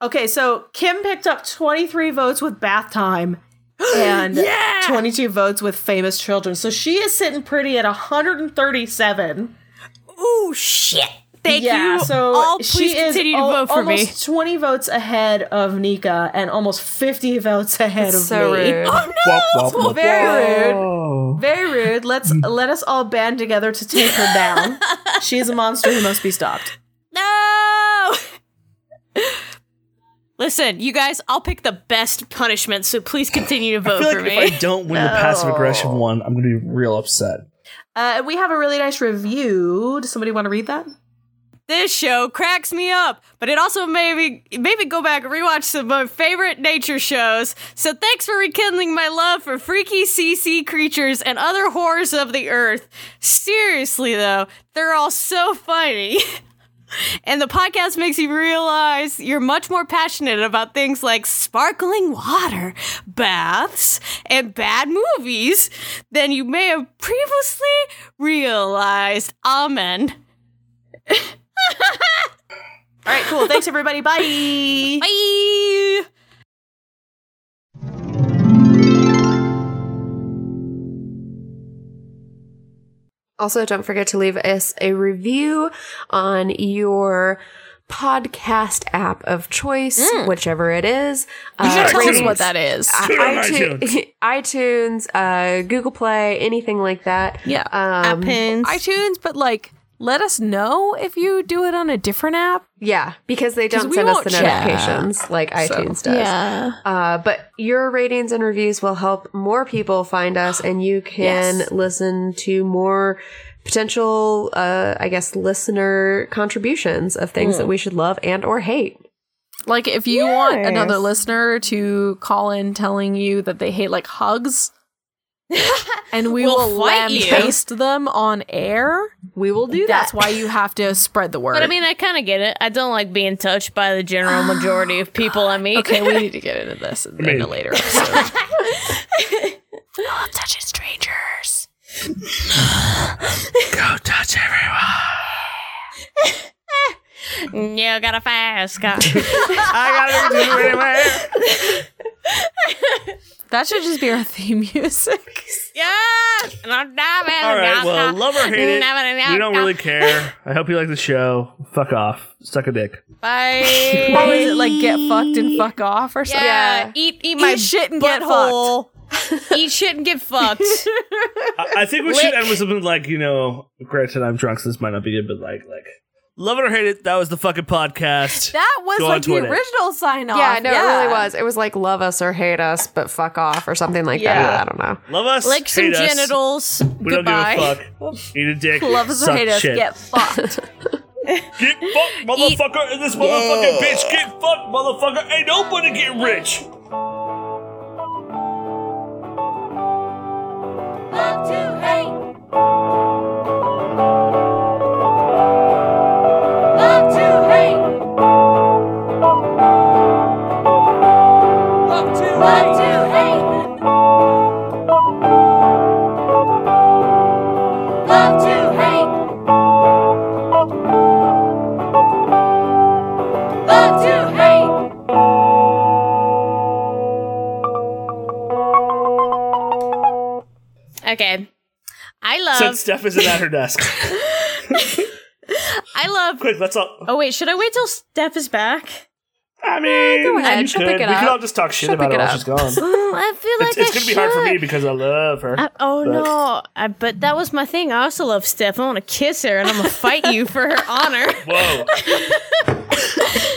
Okay, so Kim picked up 23 votes with bath time and 22 votes with famous children. So she is sitting pretty at 137. Ooh, shit. Thank yeah, you. so all please she is continue to al- vote for me. almost 20 votes ahead of Nika and almost 50 votes ahead of so me. rude. Oh, wop, wop, wop, Very rude. Very rude. Let's mm. let us all band together to take her down. she is a monster who must be stopped. No. Listen, you guys, I'll pick the best punishment, so please continue to I vote feel for like me. if I don't win the passive aggression one, I'm going to be real upset. Uh, we have a really nice review. Does somebody want to read that? This show cracks me up, but it also made me, made me go back and rewatch some of my favorite nature shows. So thanks for rekindling my love for freaky CC creatures and other horrors of the earth. Seriously, though, they're all so funny. And the podcast makes you realize you're much more passionate about things like sparkling water, baths, and bad movies than you may have previously realized. Amen. All right, cool. Thanks, everybody. Bye. Bye. Also, don't forget to leave us a review on your podcast app of choice, whichever it is. You should Uh, tell us what that is. Do it on iTunes, iTunes, uh, Google Play, anything like that. Yeah. Um, iPins. iTunes, but like, let us know if you do it on a different app. yeah, because they don't send us the check. notifications like iTunes does. yeah. Uh, but your ratings and reviews will help more people find us, and you can Yes. listen to more potential, uh, I guess, listener contributions of things Hmm. that we should love and or hate. Like, if you want another listener to call in telling you that they hate like hugs, and we We'll will fight you. lambast them on air, We will do that's that. That's why you have to spread the word. But I mean, I kind of get it. I don't like being touched by the general oh, majority of people I meet. okay, we need to get into this in, mean- in a later episode. I love touching strangers. Go touch everyone. You got a fast car. I gotta do anyway. That should just be our theme music. yeah. All right, well, love or hate it, we don't really care. I hope you like the show. Fuck off. Suck a dick. Bye. What was it like? Get fucked and fuck off or something? Yeah. Yeah. Eat eat my Eat shit and get butthole. eat shit and get fucked. I, I think we should end with something like, you know, granted I'm drunk, so this might not be good, but like, like, love it or hate it. That was the fucking podcast. That was Go like the original sign off. yeah, no, it really was. It was like love us or hate us, but fuck off or something like Yeah. that. I don't know. Love us. Like some hate us. genitals. We Goodbye. don't give a fuck. Eat a dick. Love us or suck hate us, shit. get fucked. Get fucked, motherfucker, and this motherfucking bitch. Get fucked, motherfucker. Ain't nobody get rich. Love to hate. Okay. I love Since Steph isn't at her desk. I love Quick, let's all. Oh wait, should I wait till Steph is back? I eh, mean, go ahead. you She'll could. pick it we up. could all just talk shit She'll about pick her it while up. she's gone. Oh, I feel like it's it's I gonna be hard for should. me because I love her. I- oh but- no! I, but that was my thing. I also love Steph. I want to kiss her, and I'm gonna fight you for her honor. Whoa.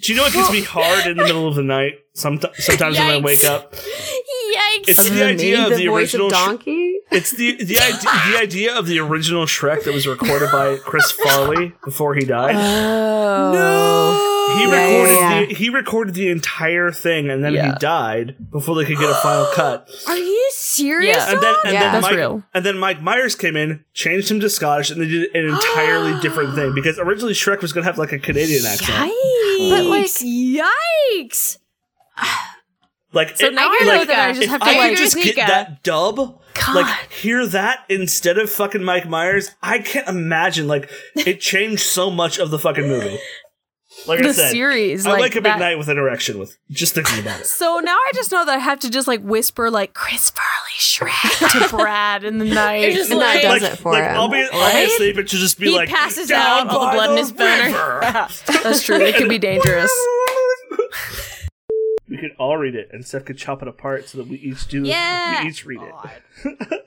Do you know what gets me hard in the middle of the night? Somet- sometimes when I Yikes. wake up, Yikes! it's the idea of the the voice original. of Sh- donkey. it's the the idea, the idea of the original Shrek that was recorded by Chris Farley before he died. Oh. no. He recorded yeah, yeah. The, he recorded the entire thing and then he died before they could get a final cut. Are you serious? Yeah. And then and Yeah. then That's Mike real. and then Mike Myers came in, changed him to Scottish, and they did an entirely different thing because originally Shrek was gonna have like a Canadian accent. Yikes! But, like- yikes! Like So it- now I I know like that I that. just if have I to could like. just get Nika. that dub, God. like hear that instead of fucking Mike Myers, I can't imagine. Like it changed so much of the fucking movie. Like I The said, series, I like wake up that- at night with an erection with just thinking about it. So now I just know that I have to just like whisper like Chris Farley Shrek to Brad in the night. just And that does like, it for like him. I'll be, I'll be asleep and she'll just be He like passes "Down out, all the by blood in his boner." river." That's true. It could be dangerous. we could all read it, and Steph could chop it apart so that we each do. Yeah. we each read it.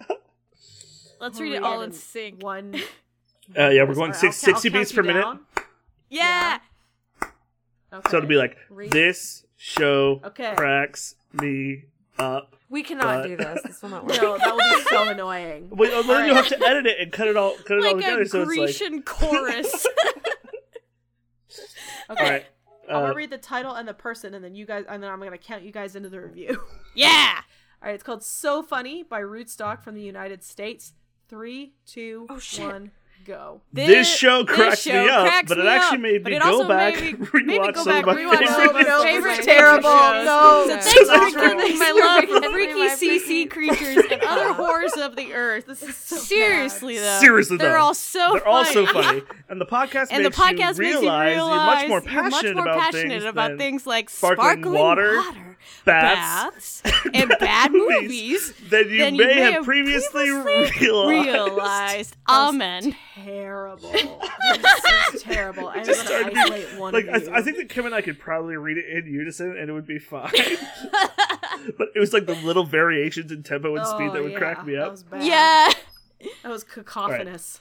Let's read it all in sync. One. Uh, yeah, we're going Sorry, six, 60 beats per you minute. down. Yeah. So it'll be like Read. this show Okay. cracks me up. We cannot But- do this. This will not work. No, that would be so annoying. Wait, uh, then you have to edit it and cut it all, cut it all Like together. a So it's like Grecian chorus. Okay. All right. I'm Uh, gonna read the title and the person, and then you guys, and then I'm gonna count you guys into the review. Yeah. All right, it's called "So Funny" by Rootstock from the United States. Three, two, Oh, shit. one, go. This show cracks show me up, but it actually up, made me go back, made me- rewatch made me go some of my rewatch favorite some of my No, favorite it's terrible. terrible. No. So That's thanks not for true. giving my love for freaky CC creatures and other horrors of the earth. This is seriously though. Seriously, they're though. all so They're funny. all so funny, and the podcast And the makes podcast you makes you realize realize you're much more passionate, more about, passionate things about things like sparkling sparkling, water, water, baths, baths, and bad movies that you, than may, have previously, realized. realized. Amen. Terrible. this is terrible. I'm Just gonna started- isolate one Like of you. I, I think that Kim and I could probably read it in unison, and it would be fine. but it was like the little variations in tempo and speed Oh, that would yeah, crack me up. Yeah. That was cacophonous.